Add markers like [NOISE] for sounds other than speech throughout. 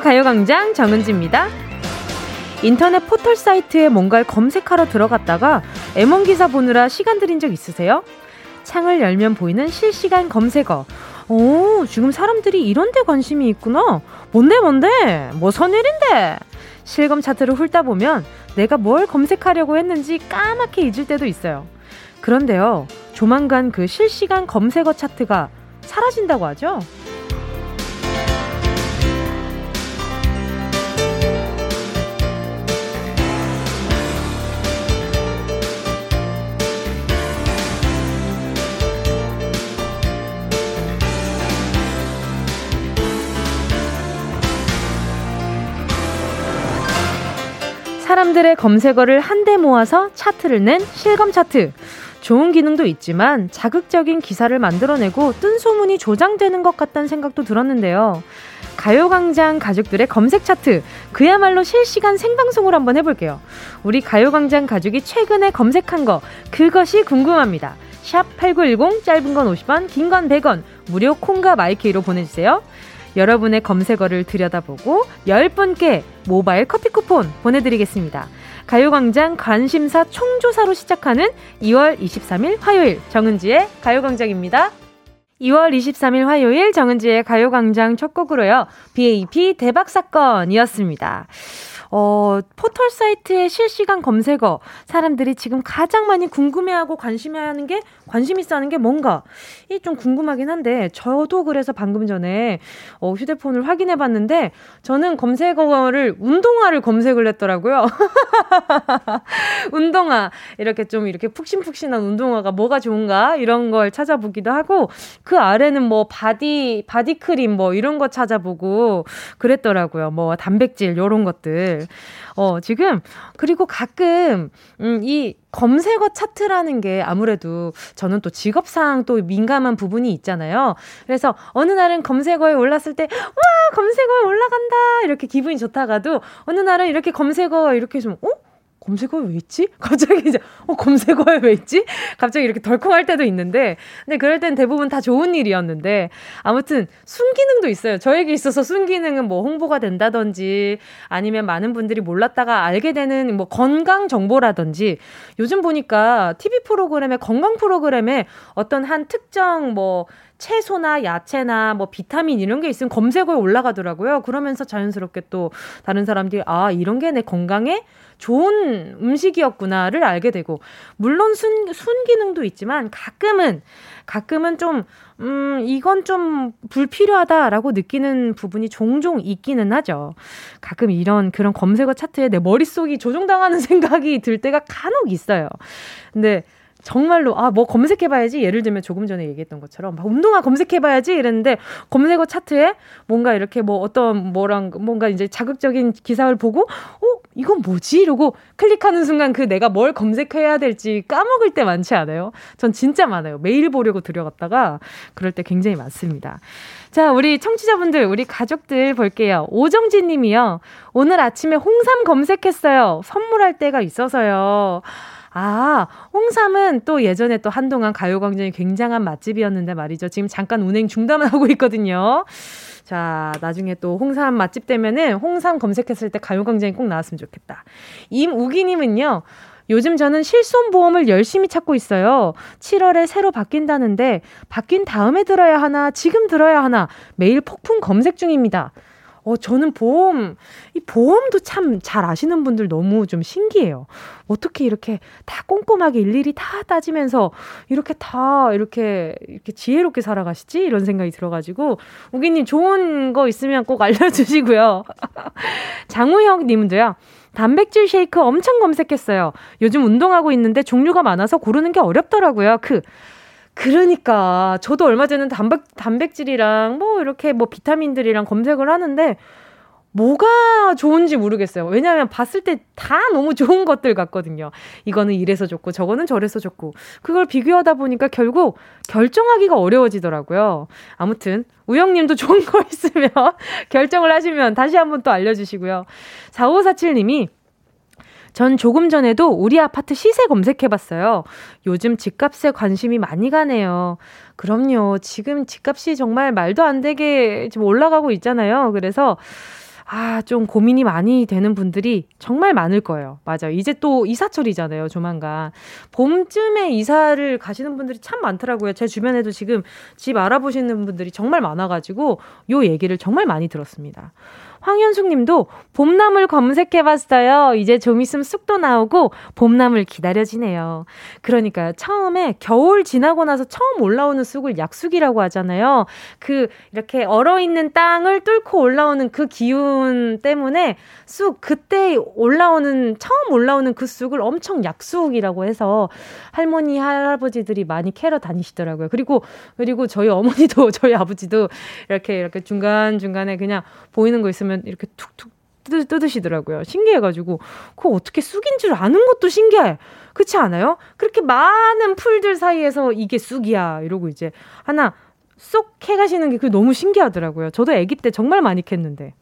가요광장 정은지입니다. 인터넷 포털 사이트에 뭔가를 검색하러 들어갔다가 M1 기사 보느라 시간 들인 적 있으세요? 창을 열면 보이는 실시간 검색어. 오, 지금 사람들이 이런 데 관심이 있구나. 뭔데, 뭔데? 뭐 선일인데? 실검 차트를 훑다 보면 내가 뭘 검색하려고 했는지 까맣게 잊을 때도 있어요. 그런데요, 조만간 그 실시간 검색어 차트가 사라진다고 하죠? 사람들의 검색어를 한데 모아서 차트를 낸 실검 차트. 좋은 기능도 있지만 자극적인 기사를 만들어내고 뜬 소문이 조장되는 것 같다는 생각도 들었는데요. 가요광장 가족들의 검색 차트. 그야말로 실시간 생방송으로 한번 해볼게요. 우리 가요광장 가족이 최근에 검색한 거, 그것이 궁금합니다. 샵 8910, 짧은 건 50원, 긴 건 100원, 무료 콩과 마이케이로 보내주세요. 여러분의 검색어를 들여다보고 10분께 모바일 커피 쿠폰 보내드리겠습니다. 가요광장 관심사 총조사로 시작하는 2월 23일 화요일 정은지의 가요광장입니다. 2월 23일 화요일 정은지의 가요광장 첫 곡으로요. BAP 대박사건이었습니다. 어, 포털 사이트의 실시간 검색어 사람들이 지금 가장 많이 궁금해하고 관심해하는 게 관심 있어 하는 게 뭔가 이 좀 궁금하긴 한데 저도 그래서 방금 전에 어, 휴대폰을 확인해 봤는데 저는 검색어를 운동화를 검색을 했더라고요. [LAUGHS] 운동화 이렇게 좀 이렇게 푹신푹신한 운동화가 뭐가 좋은가 이런 걸 찾아보기도 하고 그 아래는 뭐 바디 바디 크림 뭐 이런 거 찾아보고 그랬더라고요. 뭐 단백질 요런 것들. 어, 지금, 그리고 가끔, 음, 이 검색어 차트라는 게 아무래도 저는 또 직업상 또 민감한 부분이 있잖아요. 그래서 어느 날은 검색어에 올랐을 때, 와, 검색어에 올라간다! 이렇게 기분이 좋다가도 어느 날은 이렇게 검색어 이렇게 좀, 어? 검색어에 왜 있지? [LAUGHS] 갑자기 이제, 어, 검색어에 왜 있지? 갑자기 이렇게 덜컹할 때도 있는데, 근데 그럴 땐 대부분 다 좋은 일이었는데, 아무튼 순기능도 있어요. 저에게 있어서 순기능은 뭐 홍보가 된다든지, 아니면 많은 분들이 몰랐다가 알게 되는 뭐 건강 정보라든지, 요즘 보니까 TV 프로그램에 건강 프로그램에 어떤 한 특정 뭐 채소나 야채나 뭐 비타민 이런 게 있으면 검색어에 올라가더라고요. 그러면서 자연스럽게 또 다른 사람들이 아, 이런 게 내 건강에 좋은 음식이었구나를 알게 되고 물론 순 순기능도 있지만 가끔은 가끔은 좀 음, 이건 좀 불필요하다라고 느끼는 부분이 종종 있기는 하죠. 가끔 이런 그런 검색어 차트에 내 머릿속이 조종당하는 [LAUGHS] 생각이 들 때가 간혹 있어요. 근데 정말로 아 뭐 검색해봐야지 예를 들면 조금 전에 얘기했던 것처럼 운동화 검색해봐야지 이랬는데 검색어 차트에 뭔가 이렇게 뭐 어떤 뭐랑 뭔가 이제 자극적인 기사를 보고 어 이건 뭐지 이러고 클릭하는 순간 그 내가 뭘 검색해야 될지 까먹을 때 많지 않아요? 전 진짜 많아요. 매일 보려고 들여갔다가 그럴 때 굉장히 많습니다. 자, 우리 청취자분들, 우리 가족들 볼게요. 오정진 님이요. 오늘 아침에 홍삼 검색했어요. 선물할 때가 있어서요. 아, 홍삼은 또 예전에 또 한동안 가요광장이 굉장한 맛집이었는데 말이죠. 지금 잠깐 운행 중단을 [LAUGHS] 하고 있거든요. 자, 나중에 또 홍삼 맛집 되면은 홍삼 검색했을 때 가요광장이 꼭 나왔으면 좋겠다. 임우기님은요, 요즘 저는 실손보험을 열심히 찾고 있어요. 7월에 새로 바뀐다는데, 바뀐 다음에 들어야 하나, 지금 들어야 하나, 매일 폭풍 검색 중입니다. 어, 저는 보험, 이 보험도 참 잘 아시는 분들 너무 좀 신기해요. 어떻게 이렇게 다 꼼꼼하게 일일이 다 따지면서 이렇게 다 이렇게, 이렇게 지혜롭게 살아가시지? 이런 생각이 들어가지고, 우기님 좋은 거 있으면 꼭 알려주시고요. [LAUGHS] 장우혁 님도요. 단백질 쉐이크 엄청 검색했어요. 요즘 운동하고 있는데 종류가 많아서 고르는 게 어렵더라고요. 그, 그러니까 저도 얼마 전에 단백 단백질이랑 뭐 이렇게 뭐 비타민들이랑 검색을 하는데 뭐가 좋은지 모르겠어요. 왜냐하면 봤을 때 다 너무 좋은 것들 같거든요. 이거는 이래서 좋고 저거는 저래서 좋고 그걸 비교하다 보니까 결국 결정하기가 어려워지더라고요. 아무튼 우영님도 좋은 거 있으면 [LAUGHS] 결정을 하시면 다시 한번 또 알려주시고요. 4547님이 전 조금 전에도 우리 아파트 시세 검색해봤어요. 요즘 집값에 관심이 많이 가네요. 그럼요. 지금 집값이 정말 말도 안 되게 지금 올라가고 있잖아요. 그래서 아, 좀 고민이 많이 되는 분들이 정말 많을 거예요. 맞아요. 이제 또 이사철이잖아요, 조만간. 봄쯤에 이사를 가시는 분들이 참 많더라고요. 제 주변에도 지금 집 알아보시는 분들이 정말 많아가지고 요 얘기를 정말 많이 들었습니다. 황현숙 님도 봄나물 검색해봤어요. 이제 좀 있으면 쑥도 나오고 봄나물 기다려지네요. 그러니까요. 처음에 겨울 지나고 나서 처음 올라오는 쑥을 약쑥이라고 하잖아요. 그 이렇게 얼어있는 땅을 뚫고 올라오는 그 기운 때문에 쑥, 그때 올라오는, 처음 올라오는 그 쑥을 엄청 약쑥이라고 해서 할머니, 할아버지들이 많이 캐러 다니시더라고요. 그리고, 그리고 저희 어머니도, [LAUGHS] 저희 아버지도 이렇게, 이렇게 중간 중간에 그냥 보이는 거 있으면 이렇게 툭툭 뜯으시더라고요. 신기해가지고. 그거 어떻게 쑥인 줄 아는 것도 신기해. 그렇지 않아요? 그렇게 많은 풀들 사이에서 이게 쑥이야. 이러고 이제 하나 쏙 캐가시는 게 그게 너무 신기하더라고요. 저도 아기 때 정말 많이 캤는데.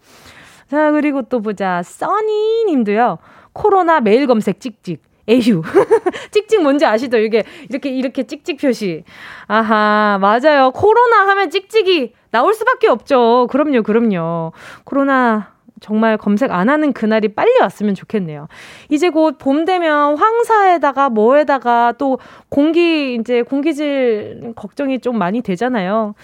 자, 그리고 또 보자. 써니 님도요. 코로나 메일 검색 찍찍. 에휴. [LAUGHS] 찍찍 뭔지 아시죠? 이게 이렇게 이렇게 찍찍 표시. 아하, 맞아요. 코로나 하면 찍찍이 나올 수밖에 없죠. 그럼요, 그럼요. 코로나 정말 검색 안 하는 그날이 빨리 왔으면 좋겠네요. 이제 곧 봄 되면 황사에다가 뭐에다가 또 공기 이제 공기질 걱정이 좀 많이 되잖아요.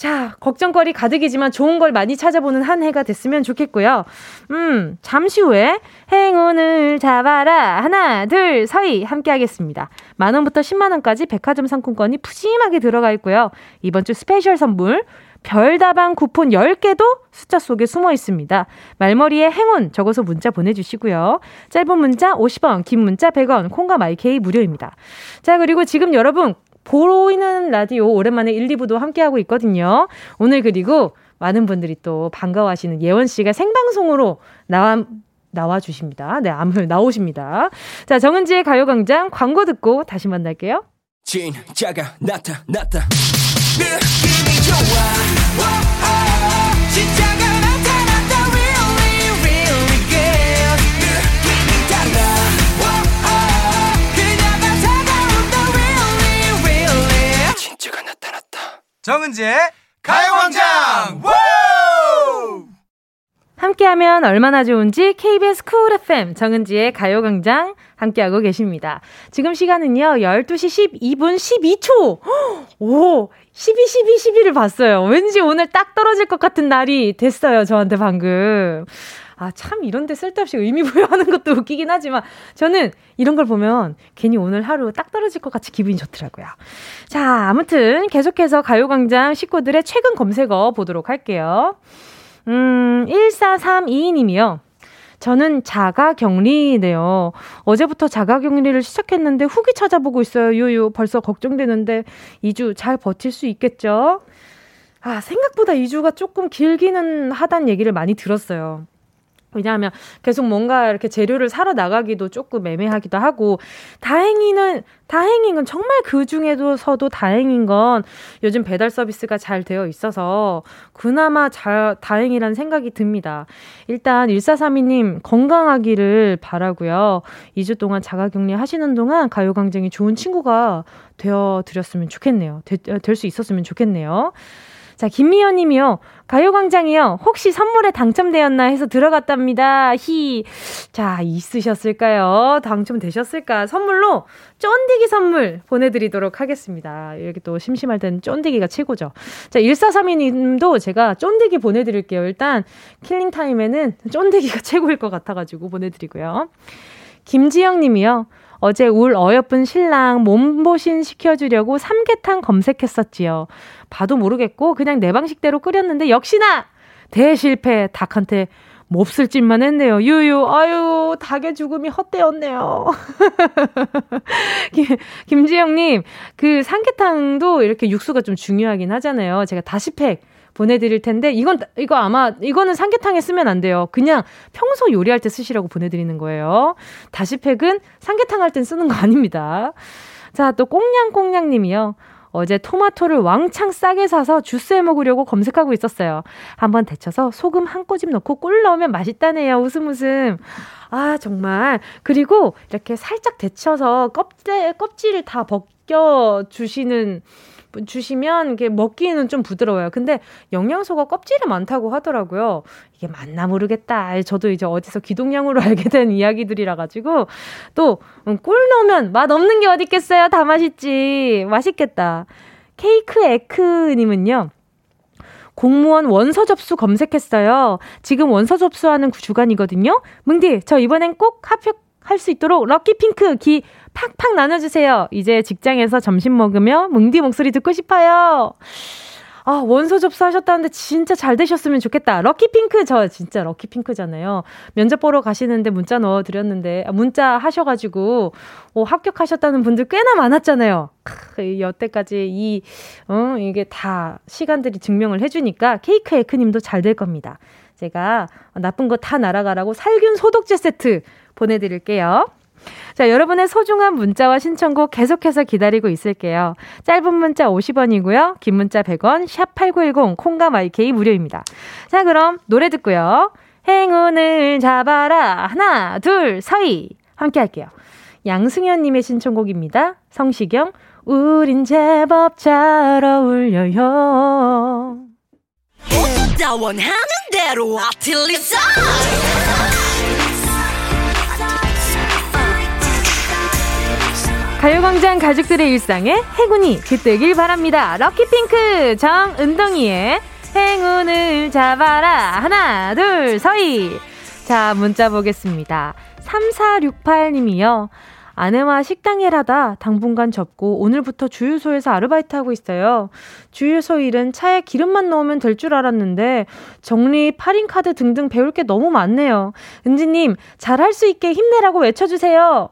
자, 걱정거리 가득이지만 좋은 걸 많이 찾아보는 한 해가 됐으면 좋겠고요. 음, 잠시 후에 행운을 잡아라. 하나, 둘, 서희 함께 하겠습니다. 만 원부터 10만 원까지 백화점 상품권이 푸짐하게 들어가 있고요. 이번 주 스페셜 선물, 별다방 쿠폰 10개도 숫자 속에 숨어 있습니다. 말머리에 행운 적어서 문자 보내주시고요. 짧은 문자 50원, 긴 문자 100원, 콩과 마이케이 무료입니다. 자, 그리고 지금 여러분 보이는 라디오 오랜만에 1, 2부도 함께하고 있거든요. 오늘 그리고 많은 분들이 또 반가워하시는 예원 씨가 생방송으로 나와 나와 주십니다. 네, 암을 [LAUGHS] 나오십니다. 자, 정은지의 가요광장 광고 듣고 다시 만날게요. 진짜가 나타났다. 느낌이 좋아. 정은지의 가요광장 함께하면 얼마나 좋은지 KBS 쿨 FM 정은지의 가요광장 함께하고 계십니다. 지금 시간은요 12시 12분 12초. 오 12, 12, 12를 봤어요. 왠지 오늘 딱 떨어질 것 같은 날이 됐어요. 저한테 방금. 아, 참 이런데 쓸데없이 의미 부여하는 [LAUGHS] 것도 웃기긴 하지만 저는 이런 걸 보면 괜히 오늘 하루 딱 떨어질 것 같이 기분이 좋더라고요. 자, 아무튼 계속해서 가요광장 식구들의 최근 검색어 보도록 할게요. 음, 1432님이요. 저는 자가 격리네요. 어제부터 자가 격리를 시작했는데 후기 찾아보고 있어요. 유유. 벌써 걱정되는데 2주 잘 버틸 수 있겠죠? 아, 생각보다 2주가 조금 길기는 하단 얘기를 많이 들었어요. 왜냐하면 계속 뭔가 이렇게 재료를 사러 나가기도 조금 애매하기도 하고 다행히는 다행인 건 정말 그 중에서도 다행인 건 요즘 배달 서비스가 잘 되어 있어서 그나마 잘 다행이란 생각이 듭니다. 일단 1432님 건강하기를 바라고요. 2주 동안 자가격리 하시는 동안 가요광장이 좋은 친구가 되어 드렸으면 좋겠네요. 될 수 있었으면 좋겠네요. 자, 김미연 님이요. 가요광장이요. 혹시 선물에 당첨되었나 해서 들어갔답니다. 히. 자, 있으셨을까요? 당첨되셨을까? 선물로 쫀디기 선물 보내드리도록 하겠습니다. 이렇게 또 심심할 때는 쫀디기가 최고죠. 자, 1432 님도 제가 쫀디기 보내드릴게요. 일단 킬링타임에는 쫀디기가 [LAUGHS] 최고일 것 같아가지고 보내드리고요. 김지영 님이요. 어제 울 어여쁜 신랑 몸보신 시켜주려고 삼계탕 검색했었지요. 봐도 모르겠고 그냥 내 방식대로 끓였는데 역시나 대실패 닭한테 몹쓸 짓만 했네요. 유유, 아유, 닭의 죽음이 헛되었네요. [LAUGHS] 김, 김지영님, 그 삼계탕도 이렇게 육수가 좀 중요하긴 하잖아요. 제가 다시팩 보내드릴 텐데 이건 이거 아마 이거는 삼계탕에 쓰면 안 돼요. 그냥 평소 요리할 때 쓰시라고 보내드리는 거예요. 다시팩은 삼계탕 할 땐 쓰는 거 아닙니다. 자, 또 꽁냥꽁냥님이요. 어제 토마토를 왕창 싸게 사서 주스해 먹으려고 검색하고 있었어요. 한번 데쳐서 소금 한 꼬집 넣고 꿀 넣으면 맛있다네요. 웃음 웃음. 아, 정말. 그리고 이렇게 살짝 데쳐서 껍질, 껍질을 다 벗겨 주시는 주시면 이게 먹기에는 좀 부드러워요. 근데 영양소가 껍질에 많다고 하더라고요. 이게 맞나 모르겠다. 저도 이제 어디서 기동량으로 [LAUGHS] 알게 된 이야기들이라 가지고 또꿀 음, 넣으면 맛 없는 게 어디 있겠어요. 다 맛있지. 맛있겠다. 케이크 에크님은요. 공무원 원서 접수 검색했어요. 지금 원서 접수하는 주간이거든요. 뭉디, 저 이번엔 꼭 합격 할 수 있도록 럭키 핑크 기 팍팍 나눠주세요. 이제 직장에서 점심 먹으며 뭉디 목소리 듣고 싶어요. 아, 원서 접수하셨다는데 진짜 잘 되셨으면 좋겠다. 럭키핑크, 저 진짜 럭키핑크잖아요. 면접 보러 가시는데 문자 넣어드렸는데, 아, 문자 하셔가지고, 어, 합격하셨다는 분들 꽤나 많았잖아요. 크, 여태까지 이, 어, 이게 다 시간들이 증명을 해주니까 케이크 에크님도 잘 될 겁니다. 제가 나쁜 거 다 날아가라고 살균 소독제 세트 보내드릴게요. 자, 여러분의 소중한 문자와 신청곡 계속해서 기다리고 있을게요. 짧은 문자 50원이고요. 긴 문자 100원, 샵8910, 콩과 마이케이 무료입니다. 자, 그럼 노래 듣고요. 행운을 잡아라. 하나, 둘, 서희. 함께 할게요. 양승현님의 신청곡입니다. 성시경, 우린 제법 잘 어울려요. 원하는 대로 아틀리사 가요광장 가족들의 일상에 행운이 깃들길 바랍니다. 럭키핑크 정은동이의 행운을 잡아라. 하나, 둘, 서희. 자, 문자 보겠습니다. 3468님이요. 아내와 식당 일하다 당분간 접고 오늘부터 주유소에서 아르바이트 하고 있어요. 주유소 일은 차에 기름만 넣으면 될 줄 알았는데 정리, 할인카드 등등 배울 게 너무 많네요. 은지님, 잘할 수 있게 힘내라고 외쳐주세요.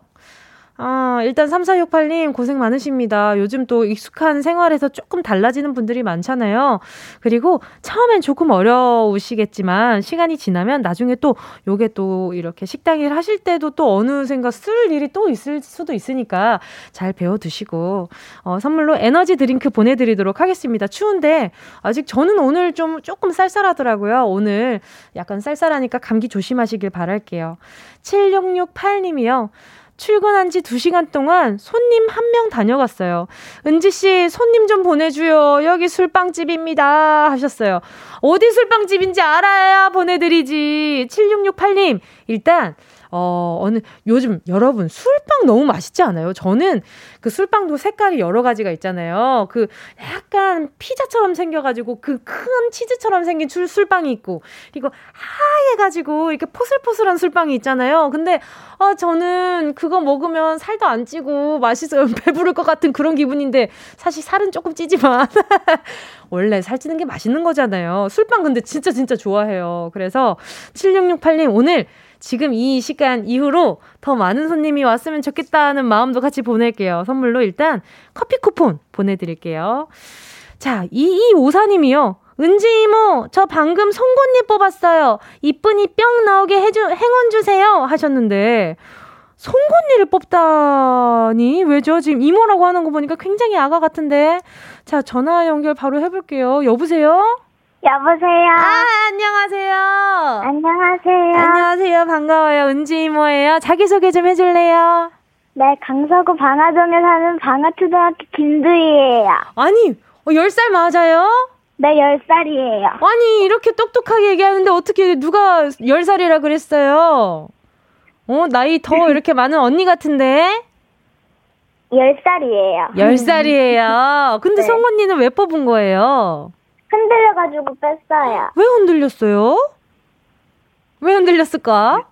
아, 일단 3468님 고생 많으십니다. 요즘 또 익숙한 생활에서 조금 달라지는 분들이 많잖아요. 그리고 처음엔 조금 어려우시겠지만 시간이 지나면 나중에 또 요게 또 이렇게 식당 일 하실 때도 또 어느샌가 쓸 일이 또 있을 수도 있으니까 잘 배워 두시고 어, 선물로 에너지 드링크 보내 드리도록 하겠습니다. 추운데 아직 저는 오늘 좀 조금 쌀쌀하더라고요. 오늘 약간 쌀쌀하니까 감기 조심하시길 바랄게요. 7668님이요. 출근한 지 2시간 동안 손님 한 명 다녀갔어요. 은지씨, 손님 좀 보내줘요. 여기 술빵집입니다. 하셨어요. 어디 술빵집인지 알아야 보내드리지. 7668님, 일단, 어, 어느, 요즘 여러분 술빵 너무 맛있지 않아요? 저는 그 술빵도 색깔이 여러 가지가 있잖아요. 그 약간 피자처럼 생겨가지고 그 큰 치즈처럼 생긴 술, 술빵이 있고, 그리고 하얘 가지고 이렇게 포슬포슬한 술빵이 있잖아요. 근데, 아, 저는 그거 먹으면 살도 안 찌고 맛있어요. [LAUGHS] 배부를 것 같은 그런 기분인데, 사실 살은 조금 찌지만. [LAUGHS] 원래 살찌는 게 맛있는 거잖아요. 술빵 근데 진짜 진짜 좋아해요. 그래서 7668님 오늘 지금 이 시간 이후로 더 많은 손님이 왔으면 좋겠다는 마음도 같이 보낼게요. 선물로 일단 커피 쿠폰 보내드릴게요. 자, 2254님이요. 은지 이모, 저 방금 송곳니 뽑았어요. 이쁜이 뿅 나오게 해주, 행운 주세요. 하셨는데, 송곳니를 뽑다니? 왜죠? 지금 이모라고 하는 거 보니까 굉장히 아가 같은데. 자, 전화 연결 바로 해볼게요. 여보세요? 여보세요. 아, 안녕하세요. 안녕하세요. 안녕하세요. 반가워요. 은지 이모예요. 자기소개 좀 해줄래요? 네, 강서구 방화동에 사는 방화초등학교 김두희예요. 아니, 어, 10살 맞아요? 네, 10살이에요. 아니, 이렇게 똑똑하게 얘기하는데 어떻게 누가 10살이라 그랬어요? 어, 나이 더 [LAUGHS] 이렇게 많은 언니 같은데? 10살이에요. 10살이에요. 근데 네. 성언니는 왜 뽑은 거예요? 흔들려가지고 뺐어요. 왜 흔들렸어요? 왜 흔들렸을까?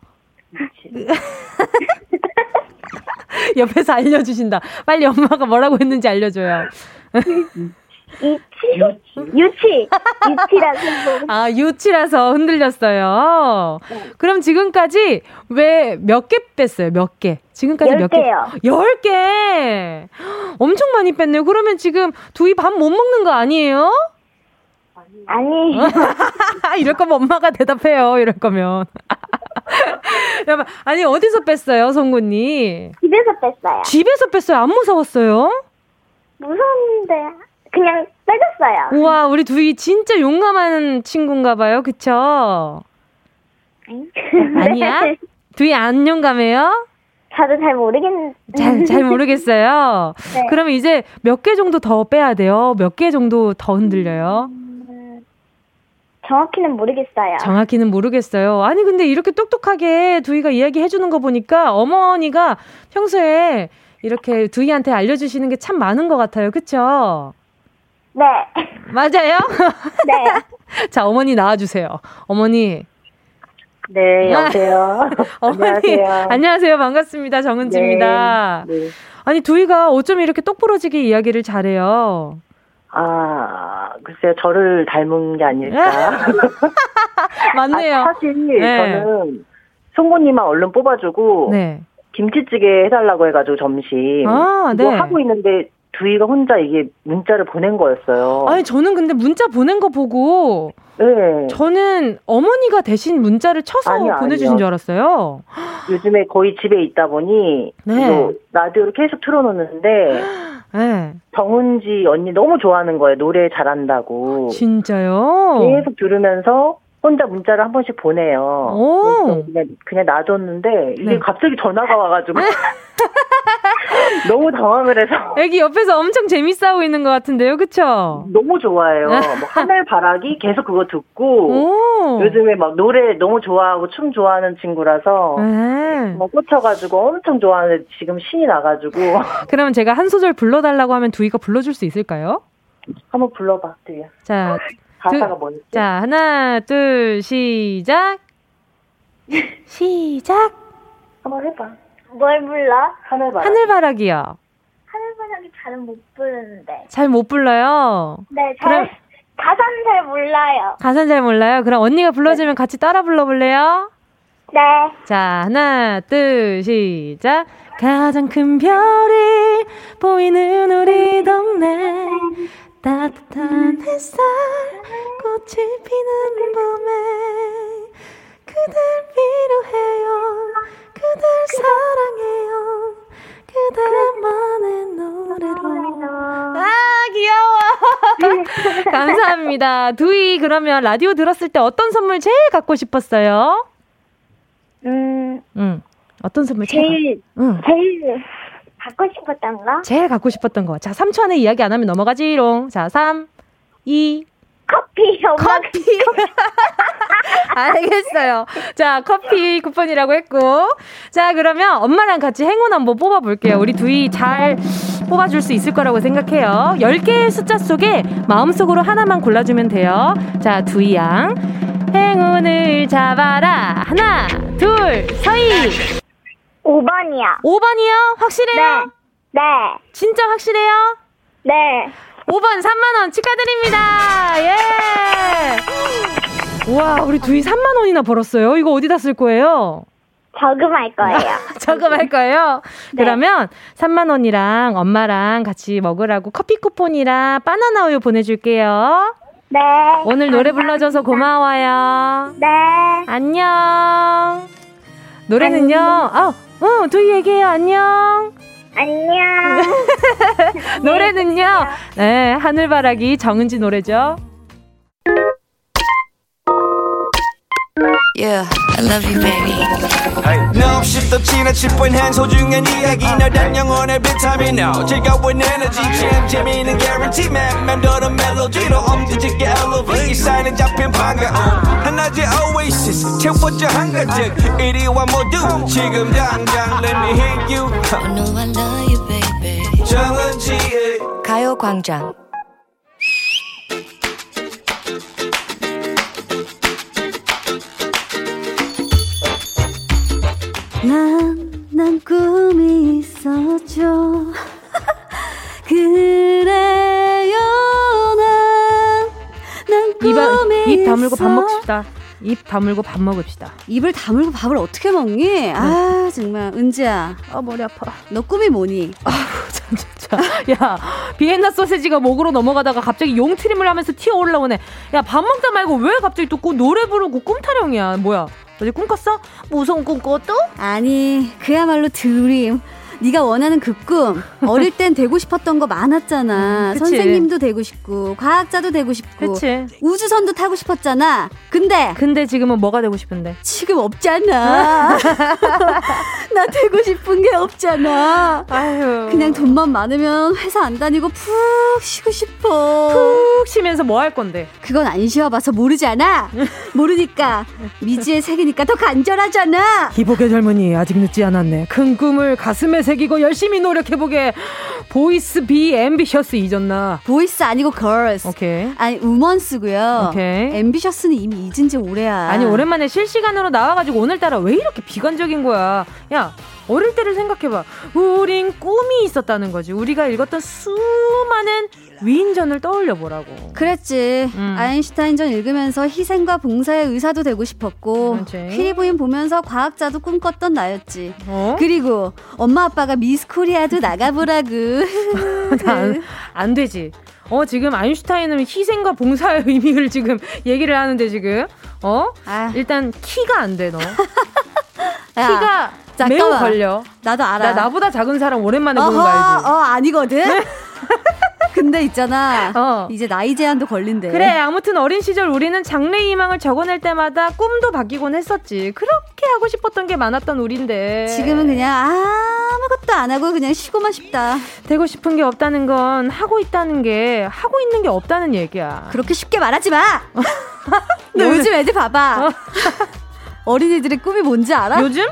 [LAUGHS] 옆에서 알려주신다. 빨리 엄마가 뭐라고 했는지 알려줘요. 유치? 유치. 유치라서. 아, 유치라서 흔들렸어요. 네. 그럼 지금까지 왜 몇 개 뺐어요? 몇 개? 지금까지 몇 개? 열 개! [GASPS] 엄청 많이 뺐네요. 그러면 지금 두이 밥 못 먹는 거 아니에요? 아니. [LAUGHS] 이럴 거면 엄마가 대답해요. 이럴 거면. [LAUGHS] 아니 어디서 뺐어요, 송곳니? 집에서 뺐어요. 집에서 뺐어요. 안 무서웠어요? 무서운데 그냥 빼줬어요. 우와, 우리 두이 진짜 용감한 친구인가 봐요. 그쵸? 아니야? 네. 두이 안 용감해요? 저도 잘 모르겠는데. 잘, 잘 모르겠어요. [LAUGHS] 네. 그러면 이제 몇 개 정도 더 빼야 돼요? 몇 개 정도 더 흔들려요? 음, 정확히는 모르겠어요. 정확히는 모르겠어요. 아니, 근데 이렇게 똑똑하게 두이가 이야기 해 주는 거 보니까 어머니가 평소에 이렇게 두이한테 알려주시는 게 참 많은 것 같아요. 그쵸? 네. 맞아요? [LAUGHS] 네. [LAUGHS] 자, 어머니 나와주세요. 어머니. 네, 여보세요. [LAUGHS] 어머니, 안녕하세요. 안녕하세요. 반갑습니다. 정은지입니다. 네, 네. 아니, 두이가 어쩜 이렇게 똑부러지게 이야기를 잘해요? 아, 글쎄요, 저를 닮은 게 아닐까. [LAUGHS] 맞네요. 아, 사실 네. 저는 송곳니만 얼른 뽑아주고 네. 김치찌개 해달라고 해가지고 점심 아, 네. 뭐 하고 있는데 두이가 혼자 이게 문자를 보낸 거였어요. 아니 저는 근데 문자 보낸 거 보고 네. 저는 어머니가 대신 문자를 쳐서 아니요, 보내주신 아니요. 줄 알았어요. 요즘에 거의 집에 있다 보니 네. 라디오를 계속 틀어놓는데 [GASPS] 네. 정은지 언니 너무 좋아하는 거예요. 노래 잘한다고. 진짜요? 계속 들으면서 혼자 문자를 한 번씩 보내요. 그냥, 그냥 놔뒀는데 이게 네. 갑자기 전화가 와가지고 [LAUGHS] 너무 당황을 해서. 애기 옆에서 엄청 재밌어하고 있는 것 같은데요, 그쵸? 너무 좋아해요. 뭐 하늘 바라기 계속 그거 듣고 오. 요즘에 막 노래 너무 좋아하고 춤 좋아하는 친구라서 네. 뭐 꽂혀가지고 엄청 좋아하는데 지금 신이 나가지고. [LAUGHS] 그러면 제가 한 소절 불러달라고 하면 두이가 불러줄 수 있을까요? 한번 불러봐, 두이야. 자, 가사가 뭐였지? 자, 하나, 둘, 시작. [LAUGHS] 시작. 한번 해봐. 뭘 불러? 하늘바라기. 하늘바라기요. 하늘바라기 잘은 못 부르는데. 잘 못 불러요? 네, 잘. 그럼, 가사는 잘 몰라요. 가사는 잘 몰라요? 그럼 언니가 불러주면 네. 같이 따라 불러볼래요? 네. 자, 하나, 둘, 시작. 가장 큰 별이 보이는 우리 동네 따뜻한 햇살 꽃이 피는 봄에 그댈 위로해요 그댈 사랑해요 그대만의 노래로 아 귀여워 [LAUGHS] 감사합니다 두이 그러면 라디오 들었을 때 어떤 선물 제일 갖고 싶었어요? 음, 음. 어떤 선물 제일 응. 제일 갖고 싶었던 거? 제일 갖고 싶었던 거. 자, 3초 안에 이야기 안 하면 넘어가지롱. 자, 3, 2, 커피. 커피. [LAUGHS] 알겠어요. 자, 커피 쿠폰이라고 했고. 자, 그러면 엄마랑 같이 행운 한번 뽑아볼게요. 우리 두이 잘 뽑아줄 수 있을 거라고 생각해요. 10개의 숫자 속에 마음속으로 하나만 골라주면 돼요. 자, 두이 양. 행운을 잡아라. 하나, 둘, 서희. 5번이요. 5번이요? 확실해요? 네. 네. 진짜 확실해요? 네. 5번 3만원 축하드립니다. 예. 우와, 우리 둘이 3만원이나 벌었어요. 이거 어디다 쓸 거예요? 저금할 거예요. [LAUGHS] 저금할 거예요? 네. 그러면 3만원이랑 엄마랑 같이 먹으라고 커피 쿠폰이랑 바나나 우유 보내줄게요. 네. 오늘 노래 불러줘서 고마워요. 네. 안녕. 노래는요, 아, 어, 두이 얘기해요. 안녕. 안녕. [LAUGHS] 노래는요, 네, 하늘바라기 정은지 노래죠. Yeah, I love you, baby. No, shift the china chip when hands hold you and 이야기 너란 영혼의 비타민 No, 즐거운 에너지 참 재미있는 guarantee man 맴도는 멜로디로 엄지짓게 elevate 사인은 잡힌 반가움 하나의 oasis 채워져 한가득 이리와 모두 지금 당장 let me hit you I know I love you, baby. 정은지의 가요광장 난, 난 꿈이 있었죠. [LAUGHS] 그래요, 난, 난 꿈이 입, 입 다물고 밥 먹읍시다. 입 다물고 밥 먹읍시다. 입을 다물고 밥을 어떻게 먹니? 네. 아, 정말. 은지야. 아, 머리 아파. 너 꿈이 뭐니? 아, 참, 진짜. 야, 비엔나 소세지가 목으로 넘어가다가 갑자기 용트림을 하면서 튀어 올라오네. 야, 밥 먹다 말고 왜 갑자기 또 노래 부르고 꿈 타령이야. 뭐야? 어제 꿈 꿨어? 무서운 꿈 꿨어? 아니, 그야말로 드림. 네가 원하는 그 꿈 어릴 땐 되고 싶었던 거 많았잖아. 음, 선생님도 되고 싶고 과학자도 되고 싶고 그치. 우주선도 타고 싶었잖아. 근데 근데 지금은 뭐가 되고 싶은데? 지금 없잖아. [LAUGHS] 나 되고 싶은 게 없잖아. 아유. 그냥 돈만 많으면 회사 안 다니고 푹 쉬고 싶어. 푹 쉬면서 뭐 할 건데? 그건 안 쉬어봐서 모르잖아. 모르니까 미지의 세계니까 더 간절하잖아. 행복의 젊은이 아직 늦지 않았네. 큰 꿈을 가슴에 새기고 열심히 노력해보게. Boys be ambitious 잊었나? Boys 아니고 girls. 오케이. 아니 women스고요. 오케이. Ambitious는 이미 잊은 지 오래야. 아니 오랜만에 실시간으로 나와가지고 오늘따라 왜 이렇게 비관적인 거야? 야 어릴 때를 생각해봐. 우린 꿈이 있었다는 거지. 우리가 읽었던 수많은 위인전을 떠올려 보라고. 그랬지. 음. 아인슈타인전 읽으면서 희생과 봉사의 의사도 되고 싶었고, 피리 부인 보면서 과학자도 꿈꿨던 나였지. 어? 그리고 엄마 아빠가 미스 코리아도 나가보라고. [LAUGHS] 안, 안 되지. 어, 지금 아인슈타인은 희생과 봉사의 의미를 지금 얘기를 하는데 지금, 어? 아. 일단 키가 안 돼, 너. 키가 잠깐만. 매우 걸려. 나도 알아. 나, 나보다 작은 사람 오랜만에 어허, 보는 거 알지? 어, 아니거든? 네? [LAUGHS] 근데 있잖아. 어. 이제 나이 제한도 걸린대. 그래, 아무튼 어린 시절 우리는 장래 희망을 적어낼 때마다 꿈도 바뀌곤 했었지. 그렇게 하고 싶었던 게 많았던 우린데. 지금은 그냥 아무것도 안 하고 그냥 쉬고만 싶다. 되고 싶은 게 없다는 건 하고 있다는 게 하고 있는 게 없다는 얘기야. 그렇게 쉽게 말하지 마! [LAUGHS] 너 요즘 애들 봐봐. 어. 어린이들의 꿈이 뭔지 알아? 요즘?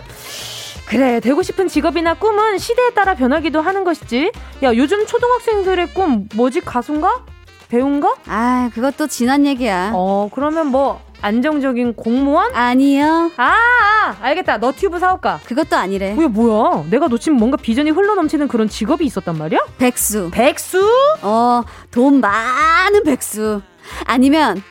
그래, 되고 싶은 직업이나 꿈은 시대에 따라 변하기도 하는 것이지. 야, 요즘 초등학생들의 꿈 뭐지? 가수인가? 배우인가? 아, 그것도 지난 얘기야. 어, 그러면 뭐 안정적인 공무원? 아니요. 아, 아 알겠다. 너튜브 사올까? 그것도 아니래. 왜 뭐야? 내가 놓친 뭔가 비전이 흘러넘치는 그런 직업이 있었단 말이야? 백수. 백수? 어, 돈 많은 백수. 아니면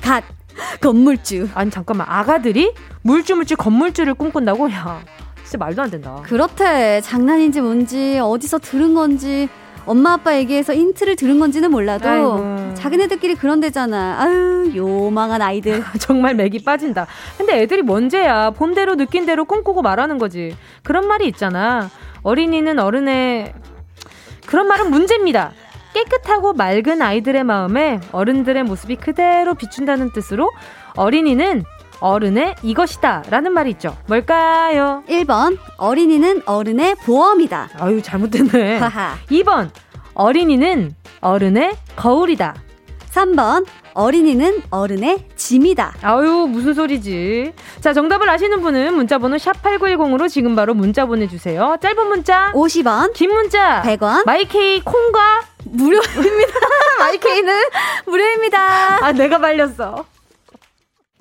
갓 [LAUGHS] 건물주. 아니 잠깐만 아가들이 물주물주 건물주를 꿈꾼다고? 야 진짜 말도 안 된다. 그렇대. 장난인지 뭔지 어디서 들은 건지 엄마 아빠 얘기해서 힌트를 들은 건지는 몰라도 아이고. 자기네들끼리 그런 데잖아. 아유 요망한 아이들. [LAUGHS] 정말 맥이 빠진다. 근데 애들이 뭔죄야. 본대로 느낀 대로 꿈꾸고 말하는 거지. 그런 말이 있잖아. 어린이는 어른의 그런 말은 문제입니다. 깨끗하고 맑은 아이들의 마음에 어른들의 모습이 그대로 비춘다는 뜻으로 어린이는 어른의 이것이다 라는 말이 있죠. 뭘까요? 1번 어린이는 어른의 보험이다. 아유 잘못됐네. 2번 어린이는 어른의 거울이다. 3번 어린이는 어른의 짐이다. 아유 무슨 소리지. 자 정답을 아시는 분은 문자번호 샵8910으로 지금 바로 문자 보내주세요. 짧은 문자 50원 긴 문자 100원 마이케이 콩과 무료입니다. [LAUGHS] 마이케이는 무료입니다. 아 내가 말렸어.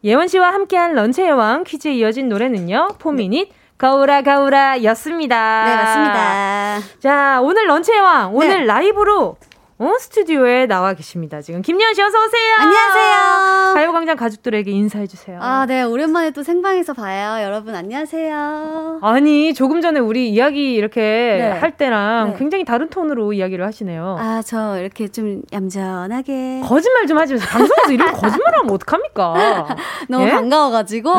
예원 씨와 함께한 런치의 왕 퀴즈에 이어진 노래는요. 포미닛 거울아 거울아 였습니다. 네, 맞습니다. 자, 오늘 런치의 왕 오늘 네. 라이브로 어, 스튜디오에 나와 계십니다. 지금 김연 씨 어서 오세요. 안녕하세요. 가요광장 가족들에게 인사해 주세요. 아, 네. 오랜만에 또 생방에서 봐요. 여러분 안녕하세요. 아니, 조금 전에 우리 이야기 이렇게 네. 할 때랑 네. 굉장히 다른 톤으로 이야기를 하시네요. 아, 저 이렇게 좀 얌전하게 거짓말 좀 하지 마세요. 방송에서 이런 거짓말 하면 어떡합니까? [LAUGHS] 너무 예? 반가워 가지고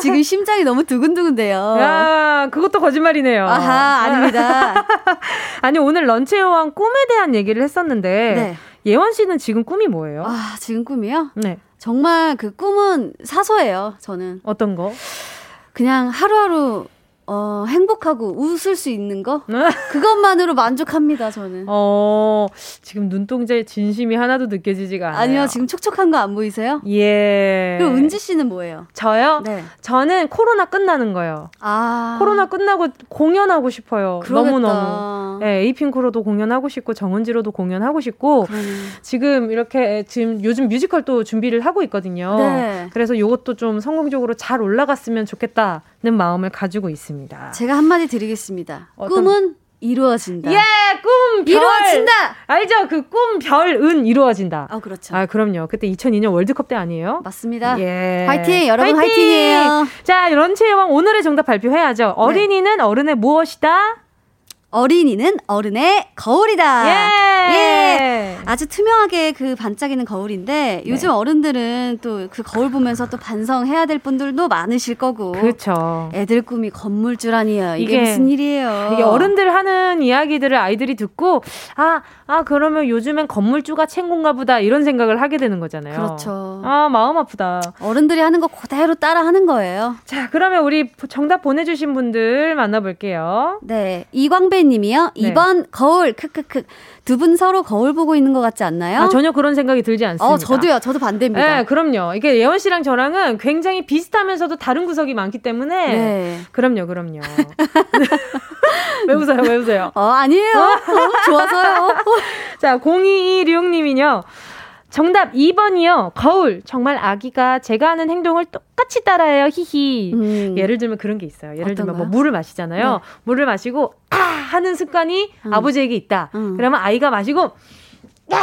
지금 심장이 너무 두근두근돼요. 야, 그것도 거짓말이네요. 아하, 아닙니다. [LAUGHS] 아니, 오늘 런치 여왕 꿈에 대한 얘기를 했었는데 하는데 네. 예원 씨는 지금 꿈이 뭐예요? 아, 지금 꿈이요? 네. 정말 그 꿈은 사소해요, 저는. 어떤 거? 그냥 하루하루 어, 행복하고 웃을 수 있는 거? [LAUGHS] 그것만으로 만족합니다, 저는. 어, 지금 눈동자에 진심이 하나도 느껴지지가 않아요. 아니요, 지금 촉촉한 거 안 보이세요? 예. 그럼 은지 씨는 뭐예요? 저요? 네. 저는 코로나 끝나는 거요. 아. 코로나 끝나고 공연하고 싶어요. 그러겠다. 너무너무. 예, 에이핑크로도 공연하고 싶고, 정은지로도 공연하고 싶고, 그러네. 지금 이렇게, 지금 요즘 뮤지컬도 준비를 하고 있거든요. 네. 그래서 이것도 좀 성공적으로 잘 올라갔으면 좋겠다는 마음을 가지고 있습니다. 제가 한마디 드리겠습니다. 어떤... 꿈은 이루어진다. 예, 꿈, 별. 이루어진다! 알죠? 그 꿈, 별, 은 이루어진다. 아, 그렇죠. 아, 그럼요. 그때 2002년 월드컵 때 아니에요? 맞습니다. 예. 화이팅! 여러분 화이팅! 이에요 자, 런치의 왕 오늘의 정답 발표해야죠. 네. 어린이는 어른의 무엇이다? 어린이는 어른의 거울이다. 예. 예. 아주 투명하게 그 반짝이는 거울인데 요즘 네. 어른들은 또 그 거울 보면서 또 반성해야 될 분들도 많으실 거고. 그렇죠. 애들 꿈이 건물주라니요. 이게, 이게 무슨 일이에요? 이게 어른들 하는 이야기들을 아이들이 듣고 아, 아 그러면 요즘엔 건물주가 최고인가 보다 이런 생각을 하게 되는 거잖아요. 그렇죠. 아, 마음 아프다. 어른들이 하는 거 그대로 따라 하는 거예요. 자, 그러면 우리 정답 보내 주신 분들 만나 볼게요. 네. 이광배 님이요. 네. 2번 거울 크크크. 두 분 서로 거울 보고 있는 것 같지 않나요? 아, 전혀 그런 생각이 들지 않습니다. 어, 저도요. 저도 반대입니다. 네, 그럼요. 이게 예원 씨랑 저랑은 굉장히 비슷하면서도 다른 구석이 많기 때문에 네. 그럼요, 그럼요. [LAUGHS] 왜 웃어요? 왜 웃어요? 어, 아니에요. 어, 좋아서요. [LAUGHS] 자, 0216님이요. 정답 2번이요. 거울. 정말 아기가 제가 하는 행동을 똑같이 따라해요. 히히. 음. 예를 들면 그런 게 있어요. 예를 들면 뭐 물을 마시잖아요. 네. 물을 마시고 아 하는 습관이 음. 아버지에게 있다. 음. 그러면 아이가 마시고 야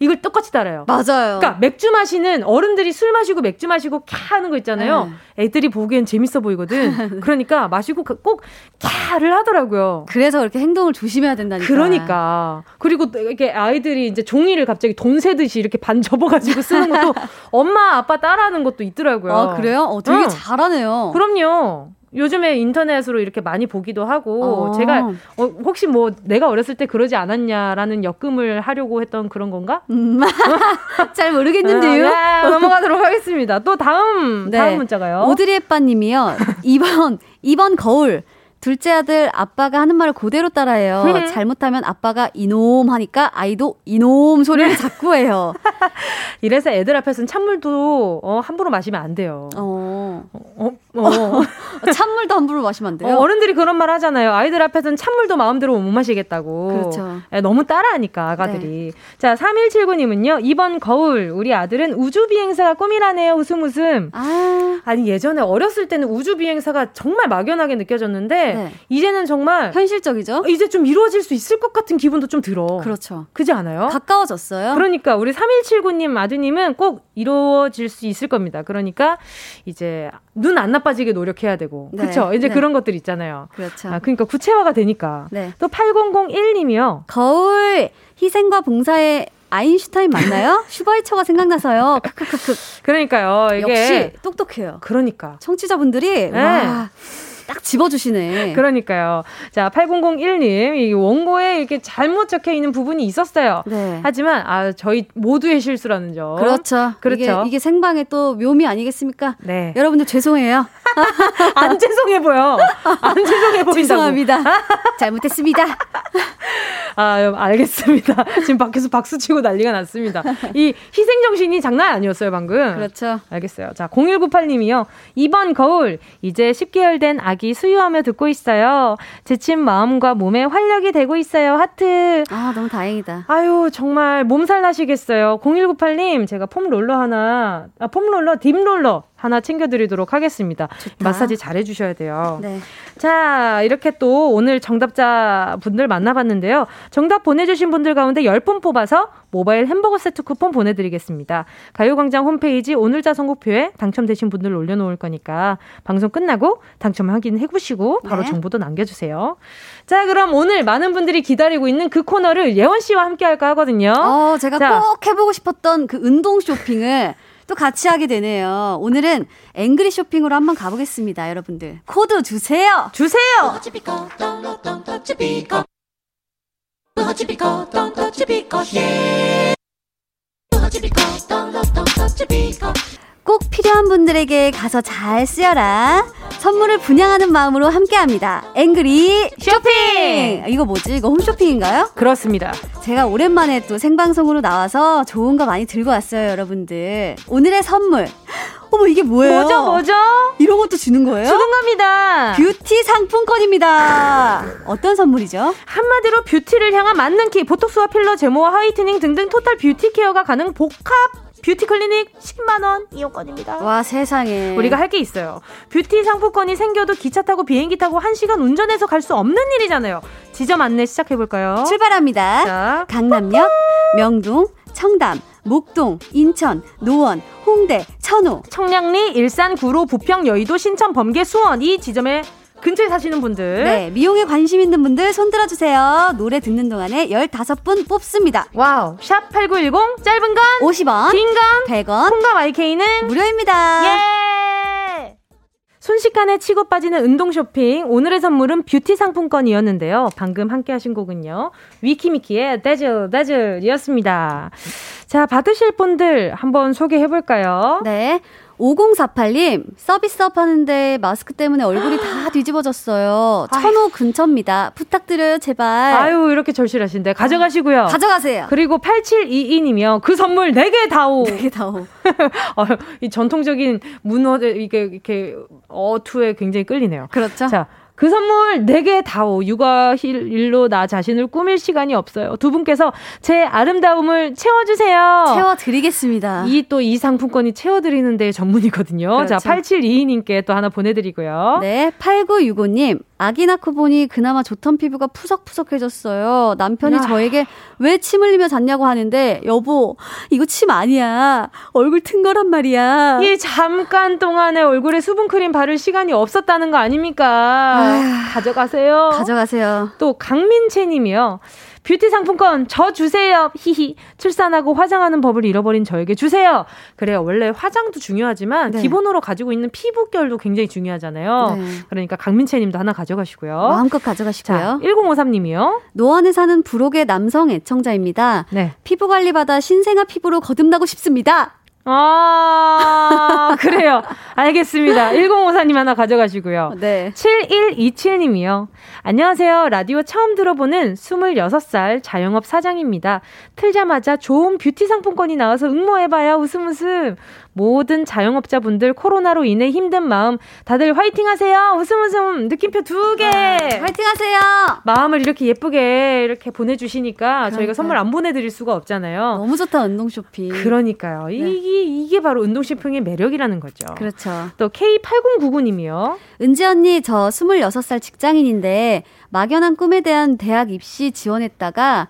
이걸 똑같이 따라요. 맞아요. 그러니까 맥주 마시는 어른들이 술 마시고 맥주 마시고 캬 하는 거 있잖아요. 네. 애들이 보기엔 재밌어 보이거든. [LAUGHS] 그러니까 마시고 그꼭 캬를 하더라고요. 그래서 그렇게 행동을 조심해야 된다니까. 그러니까. 그리고 이렇게 아이들이 이제 종이를 갑자기 돈 세듯이 이렇게 반 [LAUGHS] 접어가지고 쓰는 것도 엄마 아빠 따라하는 것도 있더라고요. 아 그래요? 어, 되게 응. 잘하네요. 그럼요. 요즘에 인터넷으로 이렇게 많이 보기도 하고 어. 제가 어, 혹시 뭐 내가 어렸을 때 그러지 않았냐라는 역금을 하려고 했던 그런 건가? 음. [LAUGHS] 잘 모르겠는데요. 아, 네, 넘어가도록 하겠습니다. 또 다음 네. 다음 문자가요. 오드리 햇빠님이요. 2번 2번 거울 둘째 아들 아빠가 하는 말을 그대로 따라해요. 음. 잘못하면 아빠가 이놈 하니까 아이도 이놈 소리를 네. 자꾸 해요. [LAUGHS] 이래서 애들 앞에서는 찬물도 어, 함부로 마시면 안 돼요. 어. 어, 어. [LAUGHS] 찬물도 함부로 마시면 안 돼요. 어, 른들이 그런 말 하잖아요. 아이들 앞에서는 찬물도 마음대로 못 마시겠다고. 그렇죠. 네, 너무 따라하니까 아가들이. 네. 자, 3179님은요. 이번 거울 우리 아들은 우주 비행사가 꿈이라네요. 웃음 웃음. 아. 아니 예전에 어렸을 때는 우주 비행사가 정말 막연하게 느껴졌는데 네. 이제는 정말 현실적이죠. 이제 좀 이루어질 수 있을 것 같은 기분도 좀 들어. 그렇죠. 그지 않아요? 가까워졌어요. 그러니까 우리 3179님 아드님은 꼭 이루어질 수 있을 겁니다. 그러니까 이제 눈 안 나빠지게 노력해야 되고. 네. 그렇죠. 이제 네. 그런 것들 있잖아요. 그렇죠. 아, 그러니까 구체화가 되니까. 네. 또 8001님이요. 거울 희생과 봉사의 아인슈타인 맞나요? [LAUGHS] 슈바이처가 생각나서요. 그러니까요. 이게 역시 똑똑해요. 그러니까 청취자분들이 네. 와. 딱 집어주시네. 그러니까요. 자, 8001님, 이 원고에 이렇게 잘못 적혀 있는 부분이 있었어요. 네. 하지만, 아, 저희 모두의 실수라는 점. 그렇죠. 그렇죠. 이게, 이게 생방의 또 묘미 아니겠습니까? 네. 여러분들 죄송해요. 안 [LAUGHS] 죄송해 보여. 안 죄송해 보인다고. 죄송합니다. 잘못했습니다. [LAUGHS] 아, 알겠습니다. 지금 밖에서 박수 치고 난리가 났습니다. 이 희생 정신이 장난 아니었어요, 방금. 그렇죠. 알겠어요. 자, 0198 님이요. 이번 거울 이제 10개월 된 아기 수유하며 듣고 있어요. 지친 마음과 몸에 활력이 되고 있어요. 하트. 아, 너무 다행이다. 아유, 정말 몸살 나시겠어요. 0198 님, 제가 폼롤러 하나, 아, 폼롤러, 딥롤러 하나 챙겨드리도록 하겠습니다. 좋다. 마사지 잘 해주셔야 돼요. 네. 자, 이렇게 또 오늘 정답자 분들 만나봤는데요. 정답 보내주신 분들 가운데 10분 뽑아서 모바일 햄버거 세트 쿠폰 보내드리겠습니다. 가요광장 홈페이지 오늘자 선곡표에 당첨되신 분들 올려놓을 거니까 방송 끝나고 당첨 확인 해 보시고 바로 네. 정보도 남겨주세요. 자, 그럼 오늘 많은 분들이 기다리고 있는 그 코너를 예원 씨와 함께 할까 하거든요. 어, 제가 자. 꼭 해보고 싶었던 그 운동 쇼핑을 또 같이 하게 되네요. 오늘은 앵그리 쇼핑으로 한번 가보겠습니다, 여러분들. 코드 주세요! 주세요! 꼭 필요한 분들에게 가서 잘 쓰여라. 선물을 분양하는 마음으로 함께합니다. 앵그리 쇼핑! 이거 뭐지? 이거 홈쇼핑인가요? 그렇습니다. 제가 오랜만에 또 생방송으로 나와서 좋은 거 많이 들고 왔어요, 여러분들. 오늘의 선물. 어머, 이게 뭐예요? 뭐죠, 뭐죠? 이런 것도 주는 거예요? 주는 겁니다. 뷰티 상품권입니다. 어떤 선물이죠? 한마디로 뷰티를 향한 만능 키, 보톡스와 필러, 제모와 화이트닝 등등 total 뷰티 케어가 가능 복합 뷰티 클리닉 10만원 이용권입니다. 와, 세상에. 우리가 할 게 있어요. 뷰티 상품권이 생겨도 기차 타고 비행기 타고 1시간 운전해서 갈 수 없는 일이잖아요. 지점 안내 시작해볼까요? 출발합니다. 자, 강남역, 명동, 청담, 목동, 인천, 노원, 홍대, 천호, 청량리, 일산, 구로, 부평, 여의도, 신촌, 범계, 수원 이 지점에 근처에 사시는 분들. 네, 미용에 관심 있는 분들 손 들어주세요. 노래 듣는 동안에 15분 뽑습니다. 와우. 샵 8910, 짧은 건 50원, 긴 건 100원, 콩과 YK는 무료입니다. 예! 순식간에 치고 빠지는 운동 쇼핑. 오늘의 선물은 뷰티 상품권이었는데요. 방금 함께 하신 곡은요. 위키미키의 Dazzle, Dazzle이었습니다. 자, 받으실 분들 한번 소개해 볼까요? 네. 5048님, 서비스업 하는데 마스크 때문에 얼굴이 다 [GASPS] 뒤집어졌어요. 천호 근처입니다. 부탁드려요, 제발. 아유, 이렇게 절실하신데. 가져가시고요. 가져가세요. 그리고 8722님이요. 그 선물 4개 다오. [LAUGHS] 4개 다오. [LAUGHS] 어, 이 전통적인 문어, 이게, 이렇게, 어투에 굉장히 끌리네요. 그렇죠. 자, 그 선물 4개 다오. 육아 일로 나 자신을 꾸밀 시간이 없어요. 두 분께서 제 아름다움을 채워주세요. 채워드리겠습니다. 이 또 이 상품권이 채워드리는데 전문이거든요. 그렇죠. 자, 8722님께 또 하나 보내드리고요. 네, 8965님. 아기 낳고 보니 그나마 좋던 피부가 푸석푸석해졌어요. 남편이 야. 저에게 왜 침 흘리며 잤냐고 하는데 여보 이거 침 아니야. 얼굴 튼 거란 말이야. 이 잠깐 동안에 얼굴에 수분 크림 바를 시간이 없었다는 거 아닙니까? 아휴, 가져가세요. 가져가세요. 또 강민채 님이요. 뷰티 상품권 저 주세요. 히히. 출산하고 화장하는 법을 잃어버린 저에게 주세요. 그래요. 원래 화장도 중요하지만 네. 기본으로 가지고 있는 피부결도 굉장히 중요하잖아요. 네. 그러니까 강민채 님도 하나 가져가시고요. 마음껏 가져가시고요. 자, 1053 님이요. 노원에 사는 부록의 남성 애청자입니다. 네. 피부 관리 받아 신생아 피부로 거듭나고 싶습니다. 아, [LAUGHS] 그래요. 알겠습니다. 1054님 하나 가져가시고요. 네. 7127님이요. 안녕하세요. 라디오 처음 들어보는 26살 자영업 사장입니다. 틀자마자 좋은 뷰티 상품권이 나와서 응모해봐요. 웃음 웃음. 모든 자영업자분들 코로나로 인해 힘든 마음 다들 화이팅 하세요. 웃음 웃음 느낌표 두 개. 네, 화이팅 하세요. 마음을 이렇게 예쁘게 이렇게 보내 주시니까 그러니까. 저희가 선물 안 보내 드릴 수가 없잖아요. 너무 좋다, 운동 쇼핑. 그러니까요. 네. 이게, 이게 바로 운동 쇼핑의 매력이라는 거죠. 그렇죠. 또 K8099 님이요. 은지 언니, 저 26살 직장인인데 막연한 꿈에 대한 대학 입시 지원했다가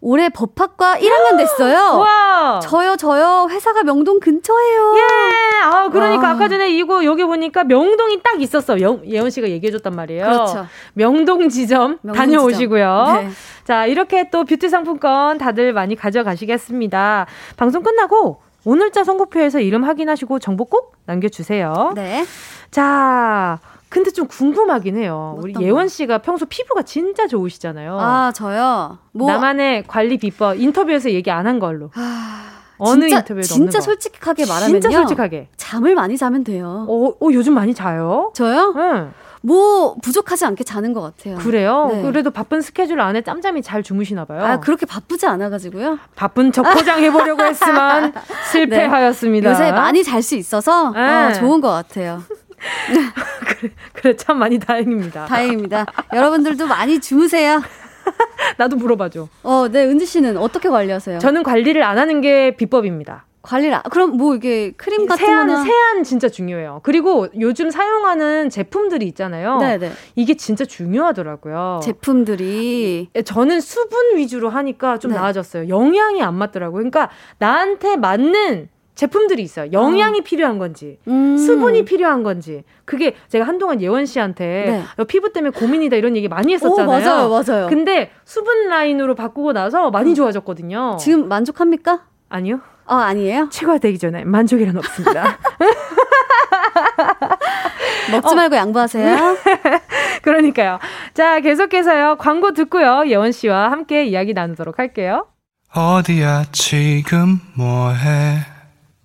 올해 법학과 1학년 됐어요. [GASPS] 와. 저요, 저요. 회사가 명동 근처예요. 예. 아, 그러니까 와. 아까 전에 이거 여기 보니까 명동이 딱 있었어. 요 예원 씨가 얘기해 줬단 말이에요. 그렇죠. 명동 지점 명동 다녀오시고요. 지점. 네. 자, 이렇게 또 뷰티 상품권 다들 많이 가져가시겠습니다. 방송 끝나고 오늘자 선곡표에서 이름 확인하시고 정보 꼭 남겨 주세요. 네. 자, 근데 좀 궁금하긴 해요. 우리 예원 씨가 평소 피부가 진짜 좋으시잖아요. 아, 저요? 뭐... 나만의 관리 비법 인터뷰에서 얘기 안 한 걸로. 아... 어느 진짜, 인터뷰에도 진짜 솔직하게 말하면요. 진짜 솔직하게. 잠을 많이 자면 돼요. 어, 어 요즘 많이 자요? 저요? 응. 뭐 부족하지 않게 자는 것 같아요. 그래요? 네. 그래도 바쁜 스케줄 안에 짬짬이 잘 주무시나 봐요. 아 그렇게 바쁘지 않아가지요 바쁜 척 포장해 보려고 했지만 [LAUGHS] 실패하였습니다. 네. 요새 많이 잘 수 있어서 네. 어, 좋은 것 같아요. [LAUGHS] 그래, 그래, 참 많이 다행입니다. 다행입니다. 여러분들도 많이 주무세요. [LAUGHS] 나도 물어봐줘. 어, 네, 은지 씨는 어떻게 관리하세요? 저는 관리를 안 하는 게 비법입니다. 관리를 그럼 뭐 이게 크림 같은 세안, 거나 세안 진짜 중요해요. 그리고 요즘 사용하는 제품들이 있잖아요. 네네. 이게 진짜 중요하더라고요. 제품들이 예, 저는 수분 위주로 하니까 좀 네. 나아졌어요. 영양이 안 맞더라고요. 그러니까 나한테 맞는 제품들이 있어요. 영양이 어. 필요한 건지, 음. 수분이 필요한 건지. 그게 제가 한동안 예원 씨한테 네. 피부 때문에 고민이다 이런 얘기 많이 했었잖아요. 오, 맞아요, 맞아요. 근데 수분 라인으로 바꾸고 나서 많이 어. 좋아졌거든요. 지금 만족합니까? 아니요. 어, 아니에요? 치과되기 전에 만족이란 없습니다. [LAUGHS] 먹지 말고 어. 양보하세요. [LAUGHS] 그러니까요. 자, 계속해서요. 광고 듣고요. 예원 씨와 함께 이야기 나누도록 할게요. 어디야, 지금 뭐해?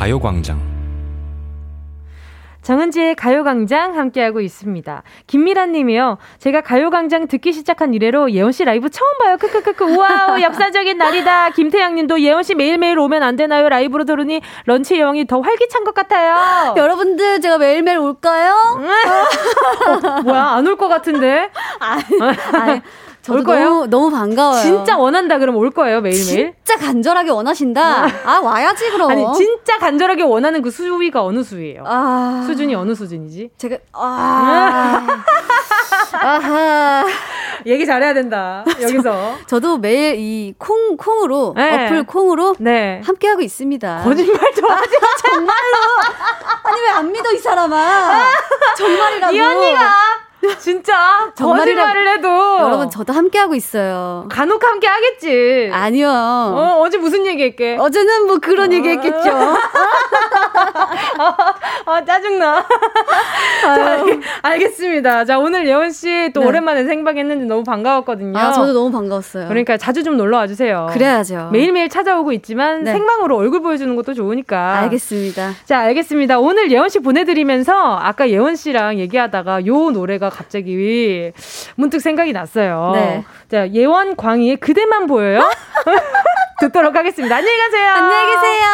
가요광장 정은지의 가요광장 함께하고 있습니다. 김미란 님이요. 제가 가요광장 듣기 시작한 이래로 예원 씨 라이브 처음 봐요. 크크크크. 우와우, [LAUGHS] 역사적인 날이다. 김태양 님도 예원 씨 매일매일 오면 안 되나요? 라이브로 들으니 런치 여행이 더 활기찬 것 같아요. [LAUGHS] 여러분들, 제가 매일매일 올까요? [LAUGHS] 어, 뭐야, 안 올 것 같은데? 아니, 아니. 올 거예요? 너무, 너무 반가워요. 진짜 원한다 그러면 올 거예요 매일매일? 진짜 간절하게 원하신다. 아 와야지 그럼. 아니 진짜 간절하게 원하는 그 수위가 어느 수위예요? 아... 수준이 어느 수준이지? 제가 아. [LAUGHS] 아하. 얘기 잘해야 된다. [LAUGHS] 여기서. 저, 도 매일 이 콩, 콩으로, 네. 어플 콩으로 네. 함께하고 있습니다. 거짓말 좀 하지 마, [LAUGHS] 정말로. 아니, 왜 안 믿어, 이 사람아. 정말이라고. 이 언니가. [LAUGHS] 진짜 거짓말을 해도 여러분 저도 함께 하고 있어요. 간혹 함께 하겠지. 아니요. 어, 어제 무슨 얘기했게? 어제는 뭐 그런 어. 얘기했겠죠. 아 [LAUGHS] 짜증나. 자, 알겠습니다. 자 오늘 예원 씨또 네. 오랜만에 생방했는데 너무 반가웠거든요. 아 저도 너무 반가웠어요. 그러니까 자주 좀 놀러 와주세요. 그래야죠. 매일매일 찾아오고 있지만 네. 생방으로 얼굴 보여주는 것도 좋으니까. 알겠습니다. 자 알겠습니다. 오늘 예원 씨 보내드리면서 아까 예원 씨랑 얘기하다가 요 노래가 갑자기 문득 생각이 났어요. 네. 자, 예원 광희의 그대만 보여요? [LAUGHS] 듣도록 하겠습니다. 안녕히 가세요. 안녕히 계세요.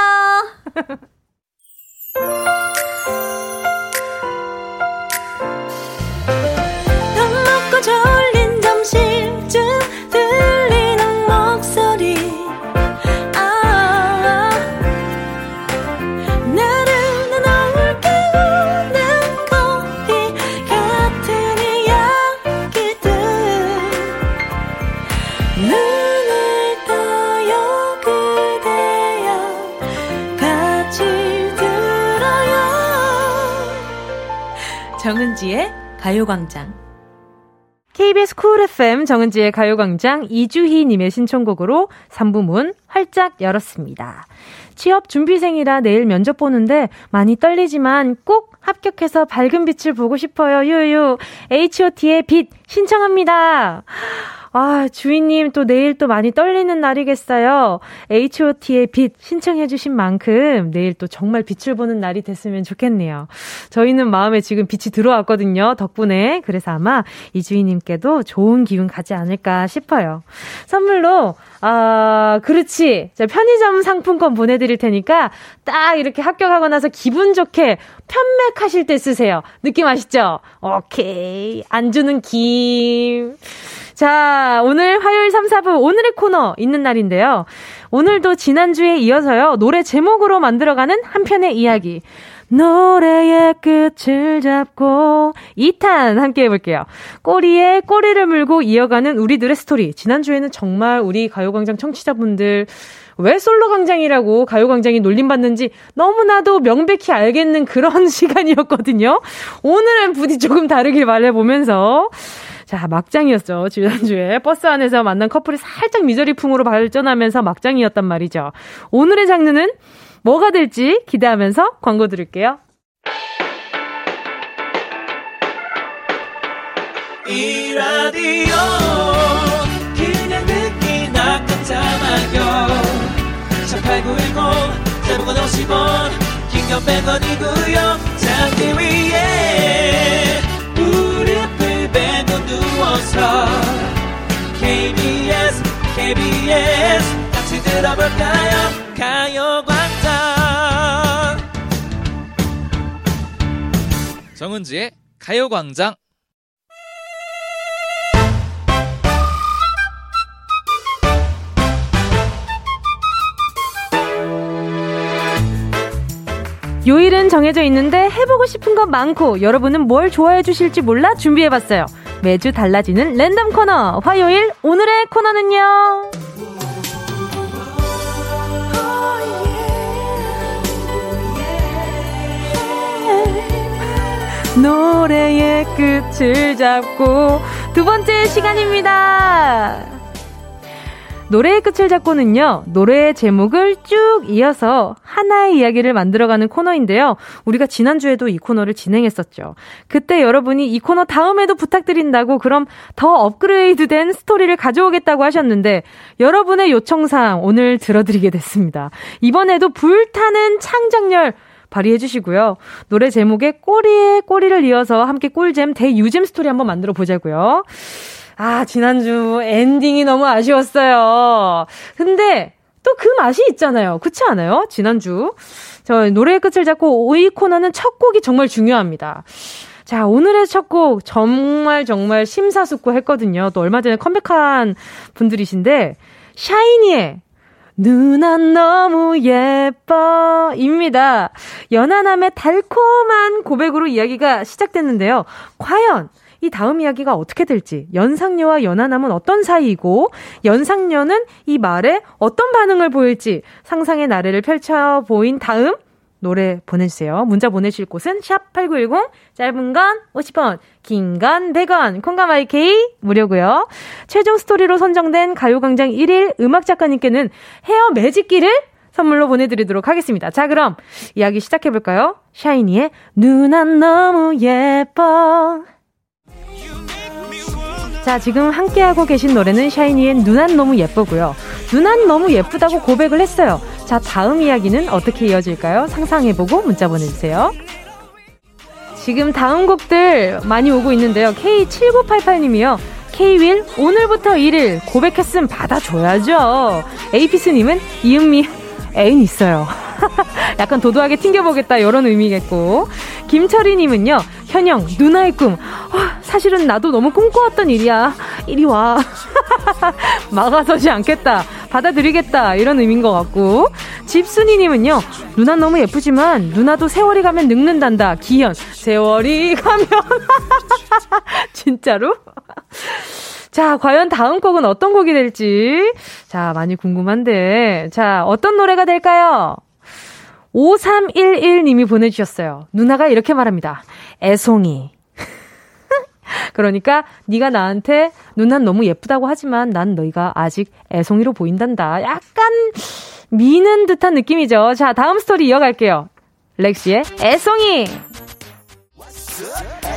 먹고 졸린 점심 가요광장. KBS 쿨 FM 정은지의 가요광장 이주희님의 신청곡으로 3부 문 활짝 열었습니다. 취업 준비생이라 내일 면접 보는데 많이 떨리지만 꼭 합격해서 밝은 빛을 보고 싶어요. 유유. H.O.T의 빛 신청합니다. 아, 주인님 또 내일 또 많이 떨리는 날이겠어요. H.O.T의 빛 신청해주신 만큼 내일 또 정말 빛을 보는 날이 됐으면 좋겠네요. 저희는 마음에 지금 빛이 들어왔거든요. 덕분에. 그래서 아마 이 주인님께도 좋은 기운 가지 않을까 싶어요. 선물로, 아, 그렇지. 자, 편의점 상품권 보내드릴 테니까 딱 이렇게 합격하고 나서 기분 좋게 편맥하실 때 쓰세요. 느낌 아시죠? 오케이. 안 주는 김. 자, 오늘 화요일 3, 4부 오늘의 코너 있는 날인데요. 오늘도 지난주에 이어서요. 노래 제목으로 만들어가는 한 편의 이야기. 노래의 끝을 잡고 2탄 함께 해볼게요. 꼬리에 꼬리를 물고 이어가는 우리들의 스토리. 지난주에는 정말 우리 가요광장 청취자분들 왜 솔로 광장이라고 가요광장이 놀림받는지 너무나도 명백히 알겠는 그런 [LAUGHS] 시간이었거든요. 오늘은 부디 조금 다르길 말해보면서 자, 막장이었죠. 지난주에 버스 안에서 만난 커플이 살짝 미저리풍으로 발전하면서 막장이었단 말이죠. 오늘의 장르는 뭐가 될지 기대하면서 광고 드릴게요. 이 라디오 그냥 듣기나 깜짝마요 18910 대목원 50원 긴건 100원이고요 잠기 위에 KBS KBS 같이 들어볼까요? 가요광장. 정은지의 가요광장. 요일은 정해져 있는데 해보고 싶은 것 많고 여러분은 뭘 좋아해 주실지 몰라 준비해봤어요. 매주 달라지는 랜덤 코너 화요일 오늘의 코너는요. 노래의 끝을 잡고 두 번째 시간입니다. 노래의 끝을 잡고는요, 노래의 제목을 쭉 이어서 하나의 이야기를 만들어가는 코너인데요. 우리가 지난주에도 이 코너를 진행했었죠. 그때 여러분이 이 코너 다음에도 부탁드린다고 그럼 더 업그레이드 된 스토리를 가져오겠다고 하셨는데, 여러분의 요청사항 오늘 들어드리게 됐습니다. 이번에도 불타는 창작열 발휘해 주시고요. 노래 제목에 꼬리에 꼬리를 이어서 함께 꿀잼 대유잼 스토리 한번 만들어 보자고요. 아, 지난주 엔딩이 너무 아쉬웠어요. 근데 또 그 맛이 있잖아요. 그렇지 않아요? 지난주. 저 노래의 끝을 잡고 오이 코너는 첫 곡이 정말 중요합니다. 자, 오늘의 첫 곡 정말 정말 심사숙고 했거든요. 또 얼마 전에 컴백한 분들이신데 샤이니의 누나 너무 예뻐 입니다. 연하남의 달콤한 고백으로 이야기가 시작됐는데요. 과연 이 다음 이야기가 어떻게 될지, 연상녀와 연하남은 어떤 사이이고, 연상녀는 이 말에 어떤 반응을 보일지 상상의 나래를 펼쳐 보인 다음 노래 보내주세요. 문자 보내실 곳은 샵8910, 짧은 건 50원, 긴 건 100원, 콩감 IK 무료고요. 최종 스토리로 선정된 가요광장 1일 음악작가님께는 헤어 매직기를 선물로 보내드리도록 하겠습니다. 자, 그럼 이야기 시작해볼까요? 샤이니의 누나 너무 예뻐. 자, 지금 함께하고 계신 노래는 샤이니의 누난 너무 예쁘고요. 누난 너무 예쁘다고 고백을 했어요. 자, 다음 이야기는 어떻게 이어질까요? 상상해보고 문자 보내주세요. 지금 다음 곡들 많이 오고 있는데요. K7988님이요. K-윌 오늘부터 1일 고백했음 받아줘야죠. 에이피스님은 이은미 애인 있어요. [LAUGHS] 약간 도도하게 튕겨보겠다 이런 의미겠고. 김철희님은요 현영 누나의 꿈. 어, 사실은 나도 너무 꿈꿔왔던 일이야. 이리 와. [LAUGHS] 막아서지 않겠다. 받아들이겠다. 이런 의미인 것 같고. 집순이님은요 누나 너무 예쁘지만 누나도 세월이 가면 늙는단다. 기현. 세월이 가면. [LAUGHS] 진짜로? 자, 과연 다음 곡은 어떤 곡이 될지. 자, 많이 궁금한데. 자, 어떤 노래가 될까요? 5311님이 보내주셨어요. 누나가 이렇게 말합니다. 애송이. [LAUGHS] 그러니까 네가 나한테 누난 너무 예쁘다고 하지만 난 너희가 아직 애송이로 보인단다. 약간 미는 듯한 느낌이죠. 자, 다음 스토리 이어갈게요. 렉시의 애송이.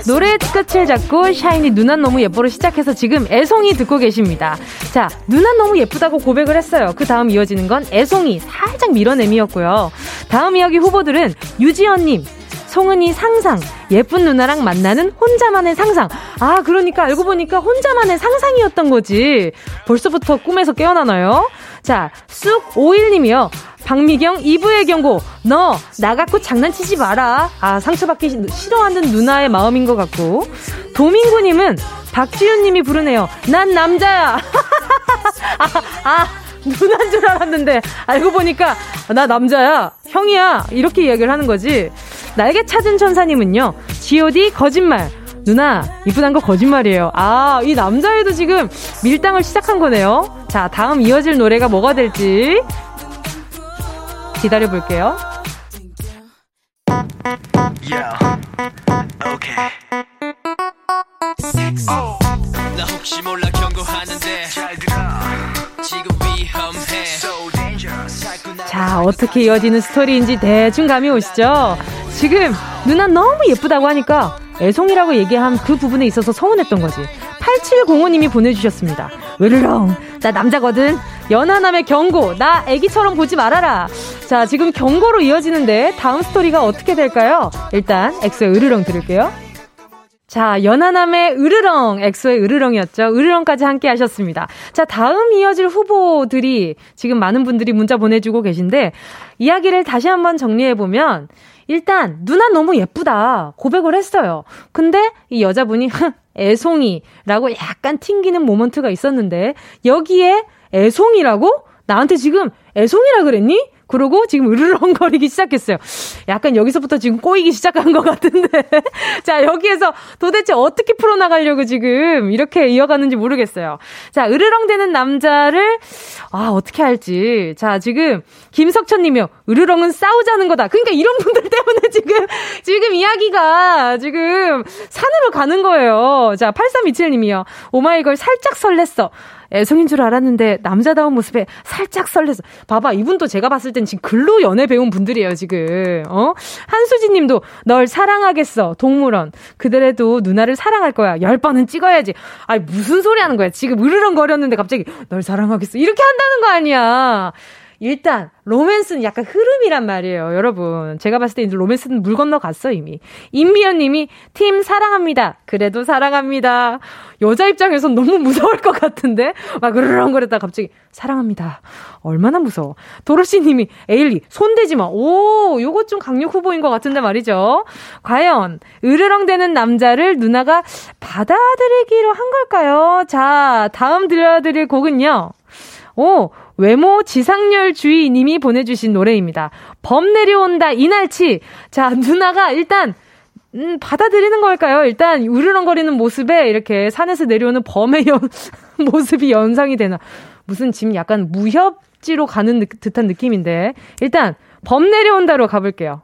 노래 끝을 잡고 샤이니 누나 너무 예뻐로 시작해서 지금 애송이 듣고 계십니다. 자, 누나 너무 예쁘다고 고백을 했어요. 그 다음 이어지는 건 애송이 살짝 밀어내미였고요. 다음 이야기 후보들은 유지연님, 송은이 상상, 예쁜 누나랑 만나는 혼자만의 상상. 아, 그러니까 알고 보니까 혼자만의 상상이었던 거지. 벌써부터 꿈에서 깨어나나요? 자, 쑥 오일님이요. 박미경 2부의 경고. 너, 나 갖고 장난치지 마라. 아, 상처받기 싫어하는 누나의 마음인 것 같고. 도민구님은 박지윤님이 부르네요. 난 남자야. [LAUGHS] 아, 아, 누나인 줄 알았는데, 알고 보니까, 나 남자야. 형이야. 이렇게 이야기를 하는 거지. 날개 찾은 천사님은요, GOD 거짓말. 누나, 이쁘단 거 거짓말이에요. 아, 이 남자애도 지금 밀당을 시작한 거네요. 자, 다음 이어질 노래가 뭐가 될지 기다려 볼게요. Yeah. Okay. oh. 나 혹시 몰라 경고하는데 잘 들어. 지금 위험해. So 자, 어떻게 이어지는 스토리인지 대충 감이 오시죠? 지금 누나 너무 예쁘다고 하니까 애송이라고 얘기한 그 부분에 있어서 서운했던 거지. 8705님이 보내주셨습니다. 으르렁, 나 남자거든. 연하남의 경고, 나 애기처럼 보지 말아라. 자, 지금 경고로 이어지는데 다음 스토리가 어떻게 될까요? 일단 엑소의 으르렁 들을게요. 자, 연하남의 으르렁, 엑소의 으르렁이었죠. 으르렁까지 함께 하셨습니다. 자, 다음 이어질 후보들이 지금 많은 분들이 문자 보내주고 계신데, 이야기를 다시 한번 정리해보면, 일단 누나 너무 예쁘다 고백을 했어요. 근데 이 여자분이 [LAUGHS] 애송이라고 약간 튕기는 모먼트가 있었는데 여기에 애송이라고 나한테 지금 애송이라 그랬니? 그러고 지금 으르렁거리기 시작했어요. 약간 여기서부터 지금 꼬이기 시작한 것 같은데. [LAUGHS] 자, 여기에서 도대체 어떻게 풀어나가려고 지금 이렇게 이어가는지 모르겠어요. 자, 으르렁대는 남자를, 아, 어떻게 할지. 자, 지금 김석천 님이요. 으르렁은 싸우자는 거다. 그러니까 이런 분들 때문에 지금, 지금 이야기가 지금 산으로 가는 거예요. 자, 8327 님이요. 오마이걸 살짝 설렜어. 애송인 줄 알았는데 남자다운 모습에 살짝 설레서. 봐봐 이분도 제가 봤을 땐 지금 글로 연애 배운 분들이에요 지금. 어? 한수진 님도 널 사랑하겠어 동물원. 그들에도 누나를 사랑할 거야. 열 번은 찍어야지. 아니 무슨 소리 하는 거야? 지금 으르렁거렸는데 갑자기 널 사랑하겠어. 이렇게 한다는 거 아니야 일단 로맨스는 약간 흐름이란 말이에요, 여러분. 제가 봤을 때 이제 로맨스는 물 건너 갔어 이미. 임미연 님이 팀 사랑합니다. 그래도 사랑합니다. 여자 입장에선 너무 [LAUGHS] 무서울 것 같은데 막 으르렁거렸다 갑자기 사랑합니다. 얼마나 무서워. 도로시 님이 에일리 손대지 마. 오, 요거 좀 강력 후보인 것 같은데 말이죠. 과연 으르렁대는 남자를 누나가 받아들이기로 한 걸까요? 자, 다음 들려드릴 곡은요. 오, 외모 지상렬 주의님이 보내주신 노래입니다. 범 내려온다 이날치. 자 누나가 일단 음, 받아들이는 걸까요? 일단 우르렁거리는 모습에 이렇게 산에서 내려오는 범의 연, [LAUGHS] 모습이 연상이 되나. 무슨 지금 약간 무협지로 가는 듯한 느낌인데. 일단 범 내려온다로 가볼게요.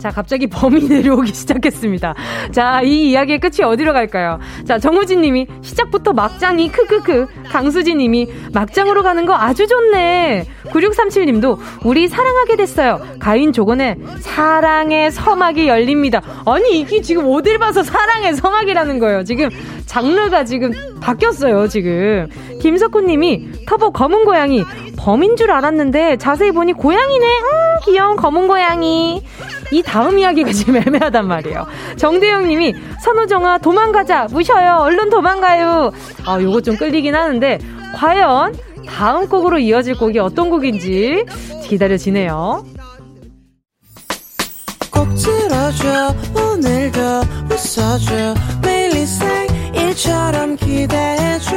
자, 갑자기 범이 [LAUGHS] 내려오기 시작했습니다. 자, 이 이야기의 끝이 어디로 갈까요? 자, 정우진 님이 시작부터 막장이 크크크. 강수진 님이 막장으로 가는 거 아주 좋네. 9637 님도 우리 사랑하게 됐어요. 가인 조건에 사랑의 서막이 열립니다. 아니, 이게 지금 어딜 봐서 사랑의 서막이라는 거예요. 지금 장르가 지금 바뀌었어요, 지금. 김석훈 님이 터보 검은 고양이 범인 줄 알았는데 자세히 보니 고양이네. 음, 귀여운 검은 고양이. 이 다음 이야기가 지금 애매하단 말이에요. 정대영 님이 선우정아 도망가자. 무셔요. 얼른 도망가요. 아, 요거 좀 끌리긴 하는데 과연 다음 곡으로 이어질 곡이 어떤 곡인지 기다려지네요. 꼭 들어줘 오늘도 웃어줘 매일 일처럼 기대해줘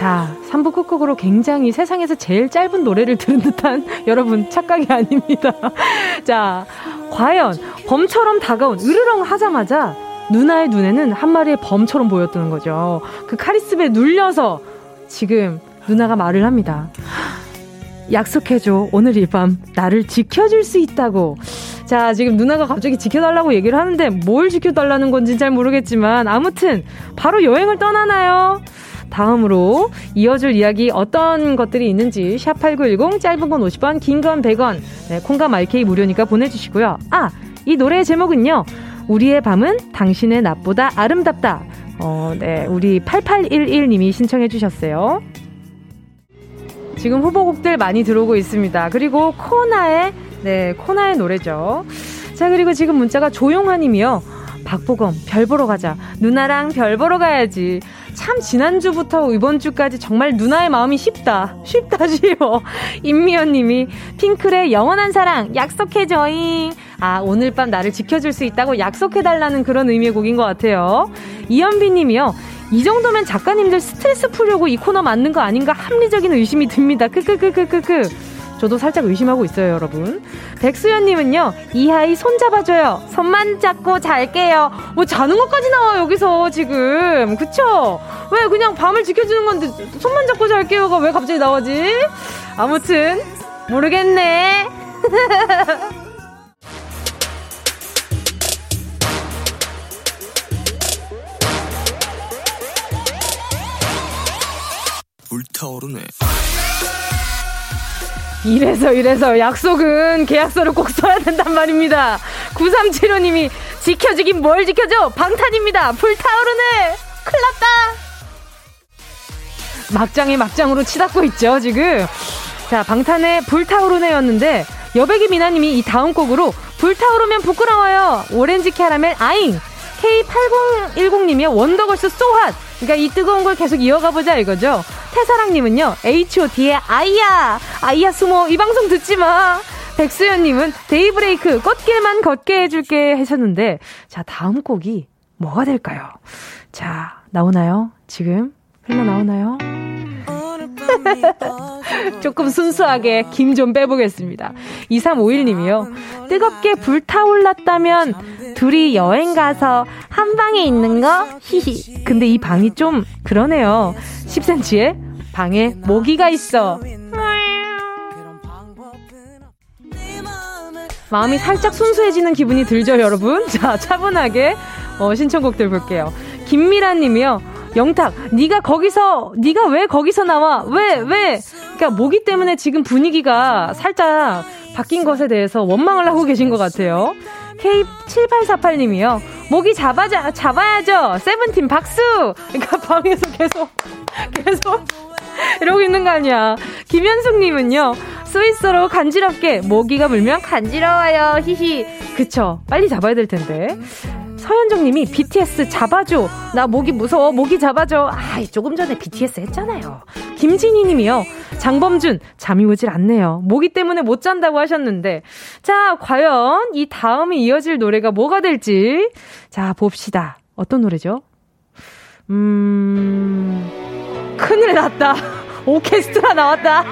자, 3부 꾹꾹으로 굉장히 세상에서 제일 짧은 노래를 들은 듯한 [LAUGHS] 여러분 착각이 아닙니다. [LAUGHS] 자, 과연 범처럼 다가온 으르렁 하자마자 누나의 눈에는 한 마리의 범처럼 보였던 거죠. 그 카리스마에 눌려서 지금 누나가 말을 합니다. [GASPS] 약속해줘. 오늘 이 밤 나를 지켜줄 수 있다고. 자, 지금 누나가 갑자기 지켜달라고 얘기를 하는데 뭘 지켜달라는 건지 잘 모르겠지만 아무튼 바로 여행을 떠나나요? 다음으로 이어줄 이야기 어떤 것들이 있는지 샵8910 짧은 건 50원 긴 건 100원 네, 콩과 마이케이 무료니까 보내주시고요. 아! 이 노래의 제목은요. 우리의 밤은 당신의 낮보다 아름답다. 어, 네. 우리 8811님이 신청해 주셨어요. 지금 후보곡들 많이 들어오고 있습니다. 그리고 코나의 네, 코나의 노래죠. 자, 그리고 지금 문자가 조용하님이요. 박보검, 별 보러 가자. 누나랑 별 보러 가야지. 참 지난주부터 이번 주까지 정말 누나의 마음이 쉽다. 쉽다 쉬워. 임미연 님이 핑클의 영원한 사랑 약속해 줘잉. 아, 오늘 밤 나를 지켜줄 수 있다고 약속해달라는 그런 의미의 곡인 것 같아요. 이현비 님이요. 이 정도면 작가님들 스트레스 풀려고 이 코너 맞는 거 아닌가 합리적인 의심이 듭니다. 크크크크크크. 저도 살짝 의심하고 있어요, 여러분. 백수연님은요, 이하이 손 잡아줘요. 손만 잡고 잘게요. 뭐 자는 것까지 나와, 여기서 지금. 그쵸? 왜 그냥 밤을 지켜주는 건데, 손만 잡고 잘게요가 왜 갑자기 나오지? 아무튼, 모르겠네. [LAUGHS] 불타오르네. 이래서 이래서 약속은 계약서를 꼭 써야 된단 말입니다. 9375님이 지켜주긴 뭘 지켜줘? 방탄입니다. 불타오르네. 큰일났다. 막장에 막장으로 치닫고 있죠, 지금. 자, 방탄의 불타오르네였는데 여백이 미나님이 이 다음 곡으로 불타오르면 부끄러워요. 오렌지 캐러멜 아잉. K8010님이 원더걸스 소핫. 그러니까 이 뜨거운 걸 계속 이어가 보자 이거죠. 태사랑님은요, H.O.T의 아이야! 아이야 숨어! 이 방송 듣지 마! 백수연님은 데이브레이크 꽃길만 걷게 해줄게 하셨는데, 자, 다음 곡이 뭐가 될까요? 자, 나오나요? 지금? 흘러 나오나요? [LAUGHS] 조금 순수하게 김 좀 빼보겠습니다. 2351님이요. 뜨겁게 불타올랐다면 둘이 여행 가서 한 방에 있는 거? 히히. 근데 이 방이 좀 그러네요. 10cm에 방에 모기가 있어. 마음이 살짝 순수해지는 기분이 들죠, 여러분? 자, 차분하게 어, 신청곡들 볼게요. 김미란 님이요. 영탁, 네가 거기서 네가 왜 거기서 나와? 왜 왜? 그러니까 모기 때문에 지금 분위기가 살짝 바뀐 것에 대해서 원망을 하고 계신 것 같아요. K7848님이요. 모기 잡아자, 잡아야죠. 세븐틴 박수! 그러니까 [LAUGHS] 방에서 계속, 계속 이러고 있는 거 아니야. 김현숙님은요. 스위스로 간지럽게 모기가 물면 간지러워요. 히히. 그쵸. 빨리 잡아야 될 텐데. 서현정님이 BTS 잡아줘. 나 모기 무서워. 모기 잡아줘. 아, 조금 전에 BTS 했잖아요. 김진희님이요. 장범준 잠이 오질 않네요. 모기 때문에 못 잔다고 하셨는데, 자 과연 이 다음에 이어질 노래가 뭐가 될지 자 봅시다. 어떤 노래죠? 음, 큰일 났다. [LAUGHS] 오케스트라 나왔다.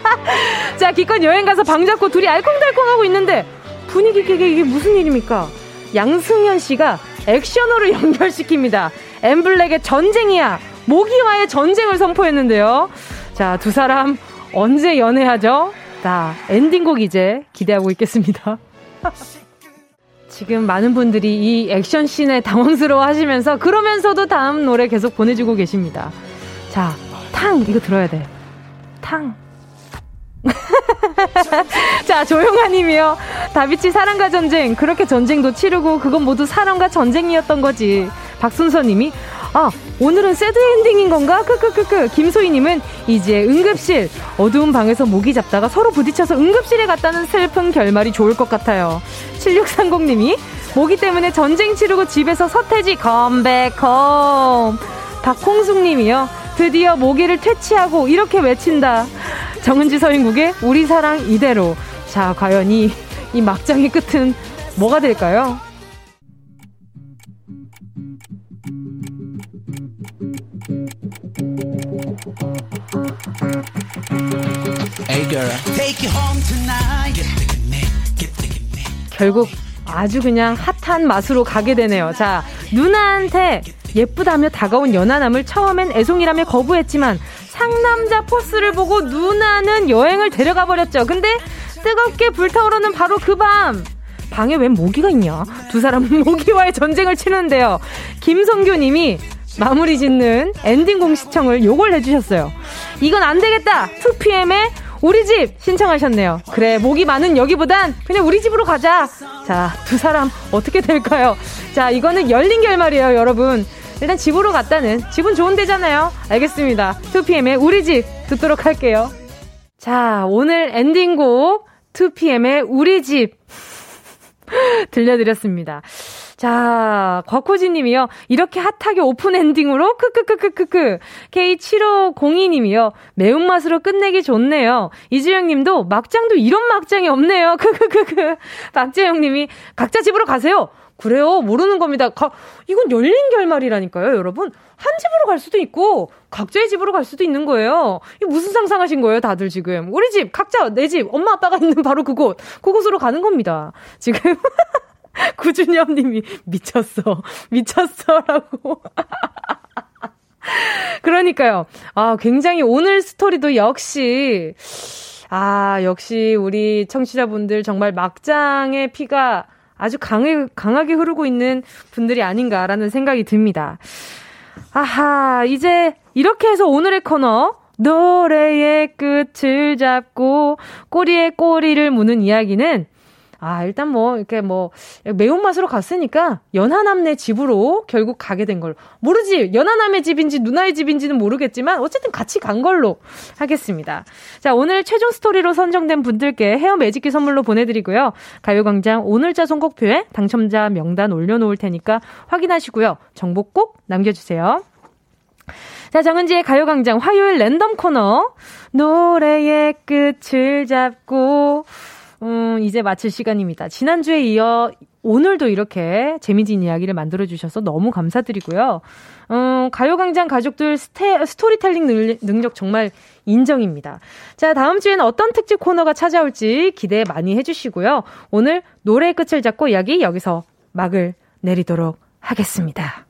[LAUGHS] 자, 기껏 여행 가서 방 잡고 둘이 알콩달콩 하고 있는데 분위기 깨게 이게 무슨 일입니까? 양승현 씨가 액션으로 [LAUGHS] 연결시킵니다. 엠블랙의 전쟁이야. 모기와의 전쟁을 선포했는데요. 자, 두 사람 언제 연애하죠? 자, 엔딩곡 이제 기대하고 있겠습니다. [LAUGHS] 지금 많은 분들이 이 액션 씬에 당황스러워 하시면서 그러면서도 다음 노래 계속 보내주고 계십니다. 자, 탕! 이거 들어야 돼. 탕. [LAUGHS] 자, 조용아 님이요. 다비치 사랑과 전쟁. 그렇게 전쟁도 치르고 그건 모두 사랑과 전쟁이었던 거지. 박순서 님이 아, 오늘은 새드 엔딩인 건가? 크크크크. 김소희 님은 이제 응급실. 어두운 방에서 모기 잡다가 서로 부딪혀서 응급실에 갔다는 슬픈 결말이 좋을 것 같아요. 7630 님이 모기 때문에 전쟁 치르고 집에서 서태지 컴백홈. 박홍숙 님이요. 드디어 모기를 퇴치하고 이렇게 외친다. 정은지 서인국의 우리 사랑 이대로. 자, 과연 이, 이 막장의 끝은 뭐가 될까요? 결국 아주 그냥 핫한 맛으로 가게 되네요. 자, 누나한테 예쁘다며 다가온 연하남을 처음엔 애송이라며 거부했지만 상남자 포스를 보고 누나는 여행을 데려가 버렸죠. 근데 뜨겁게 불타오르는 바로 그 밤. 방에 웬 모기가 있냐? 두 사람은 [LAUGHS] 모기와의 전쟁을 치르는데요. 김성규 님이 마무리 짓는 엔딩 공시청을 요걸 해주셨어요. 이건 안 되겠다! 2PM의 우리 집 신청하셨네요. 그래, 목이 많은 여기보단 그냥 우리 집으로 가자. 자, 두 사람 어떻게 될까요? 자, 이거는 열린 결말이에요, 여러분. 일단 집으로 갔다는 집은 좋은 데잖아요. 알겠습니다. 2PM의 우리 집 듣도록 할게요. 자, 오늘 엔딩곡 2PM의 우리 집 [LAUGHS] 들려드렸습니다. 자, 곽호진 님이요. 이렇게 핫하게 오픈 엔딩으로 크크크크크크. K7502 님이요. 매운맛으로 끝내기 좋네요. 이주영 님도 막장도 이런 막장이 없네요. 크크크크. 박재영 님이 각자 집으로 가세요. 그래요. 모르는 겁니다. 가, 이건 열린 결말이라니까요, 여러분. 한 집으로 갈 수도 있고, 각자의 집으로 갈 수도 있는 거예요. 이 무슨 상상하신 거예요, 다들 지금. 우리 집, 각자, 내 집, 엄마 아빠가 있는 [LAUGHS] 바로 그곳. 그곳으로 가는 겁니다. 지금. [LAUGHS] 구준엽 님이 미쳤어. [LAUGHS] 미쳤어. 라고. 그러니까요. 아, 굉장히 오늘 스토리도 역시, 아, 역시 우리 청취자분들 정말 막장의 피가 아주 강해, 강하게 흐르고 있는 분들이 아닌가라는 생각이 듭니다. 아하, 이제 이렇게 해서 오늘의 코너, 노래의 끝을 잡고 꼬리에 꼬리를 무는 이야기는 아, 일단 뭐, 이렇게 뭐, 매운맛으로 갔으니까, 연하남네 집으로 결국 가게 된 걸로. 모르지! 연하남의 집인지 누나의 집인지는 모르겠지만, 어쨌든 같이 간 걸로 하겠습니다. 자, 오늘 최종 스토리로 선정된 분들께 헤어 매직기 선물로 보내드리고요. 가요광장 오늘자 선곡표에 당첨자 명단 올려놓을 테니까 확인하시고요. 정보 꼭 남겨주세요. 자, 정은지의 가요광장 화요일 랜덤 코너. 노래의 끝을 잡고, 음, 이제 마칠 시간입니다. 지난주에 이어 오늘도 이렇게 재미진 이야기를 만들어주셔서 너무 감사드리고요. 어, 가요광장 가족들 스테, 스토리텔링 능력 정말 인정입니다. 자, 다음 주에는 어떤 특집 코너가 찾아올지 기대 많이 해주시고요. 오늘 노래의 끝을 잡고 이야기 여기서 막을 내리도록 하겠습니다.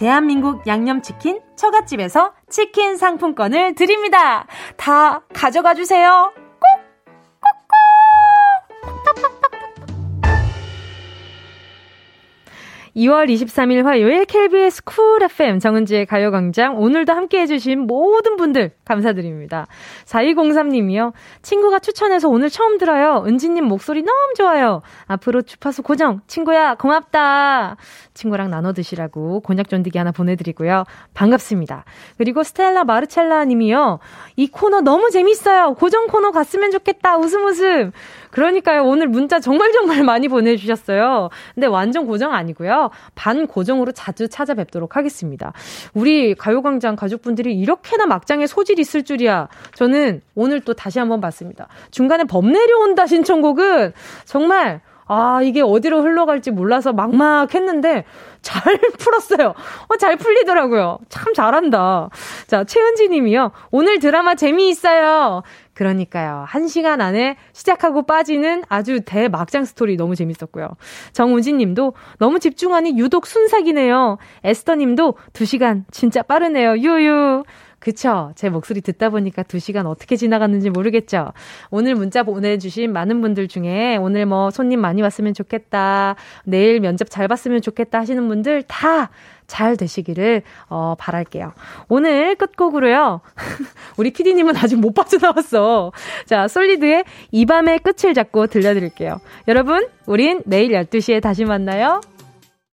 대한민국 양념치킨 처갓집에서 치킨 상품권을 드립니다. 다 가져가 주세요. 2월 23일 화요일 KBS 쿨 FM 정은지의 가요광장 오늘도 함께 해주신 모든 분들 감사드립니다. 4203님이요. 친구가 추천해서 오늘 처음 들어요. 은지님 목소리 너무 좋아요. 앞으로 주파수 고정. 친구야 고맙다. 친구랑 나눠 드시라고 곤약 전디기 하나 보내드리고요. 반갑습니다. 그리고 스텔라 마르첼라 님이요. 이 코너 너무 재밌어요. 고정 코너 갔으면 좋겠다. 웃음 웃음. 그러니까요. 오늘 문자 정말 정말 많이 보내주셨어요. 근데 완전 고정 아니고요. 반 고정으로 자주 찾아뵙도록 하겠습니다. 우리 가요광장 가족분들이 이렇게나 막장에 소질이 있을 줄이야. 저는 오늘 또 다시 한번 봤습니다. 중간에 범 내려온다 신청곡은 정말 아, 이게 어디로 흘러갈지 몰라서 막막했는데 잘 [LAUGHS] 풀었어요. 어, 잘 풀리더라고요. 참 잘한다. 자, 최은지 님이요. 오늘 드라마 재미있어요. 그러니까요. 한 시간 안에 시작하고 빠지는 아주 대막장 스토리 너무 재밌었고요. 정우진 님도 너무 집중하니 유독 순삭이네요. 에스터 님도 두 시간 진짜 빠르네요. 유유. 그쵸. 제 목소리 듣다 보니까 두 시간 어떻게 지나갔는지 모르겠죠. 오늘 문자 보내주신 많은 분들 중에 오늘 뭐 손님 많이 왔으면 좋겠다. 내일 면접 잘 봤으면 좋겠다 하시는 분들 다 잘 되시기를, 어, 바랄게요. 오늘 끝곡으로요. [LAUGHS] 우리 피디님은 아직 못 빠져나왔어. 자, 솔리드의 이 밤의 끝을 잡고 들려드릴게요. 여러분, 우린 내일 12시에 다시 만나요.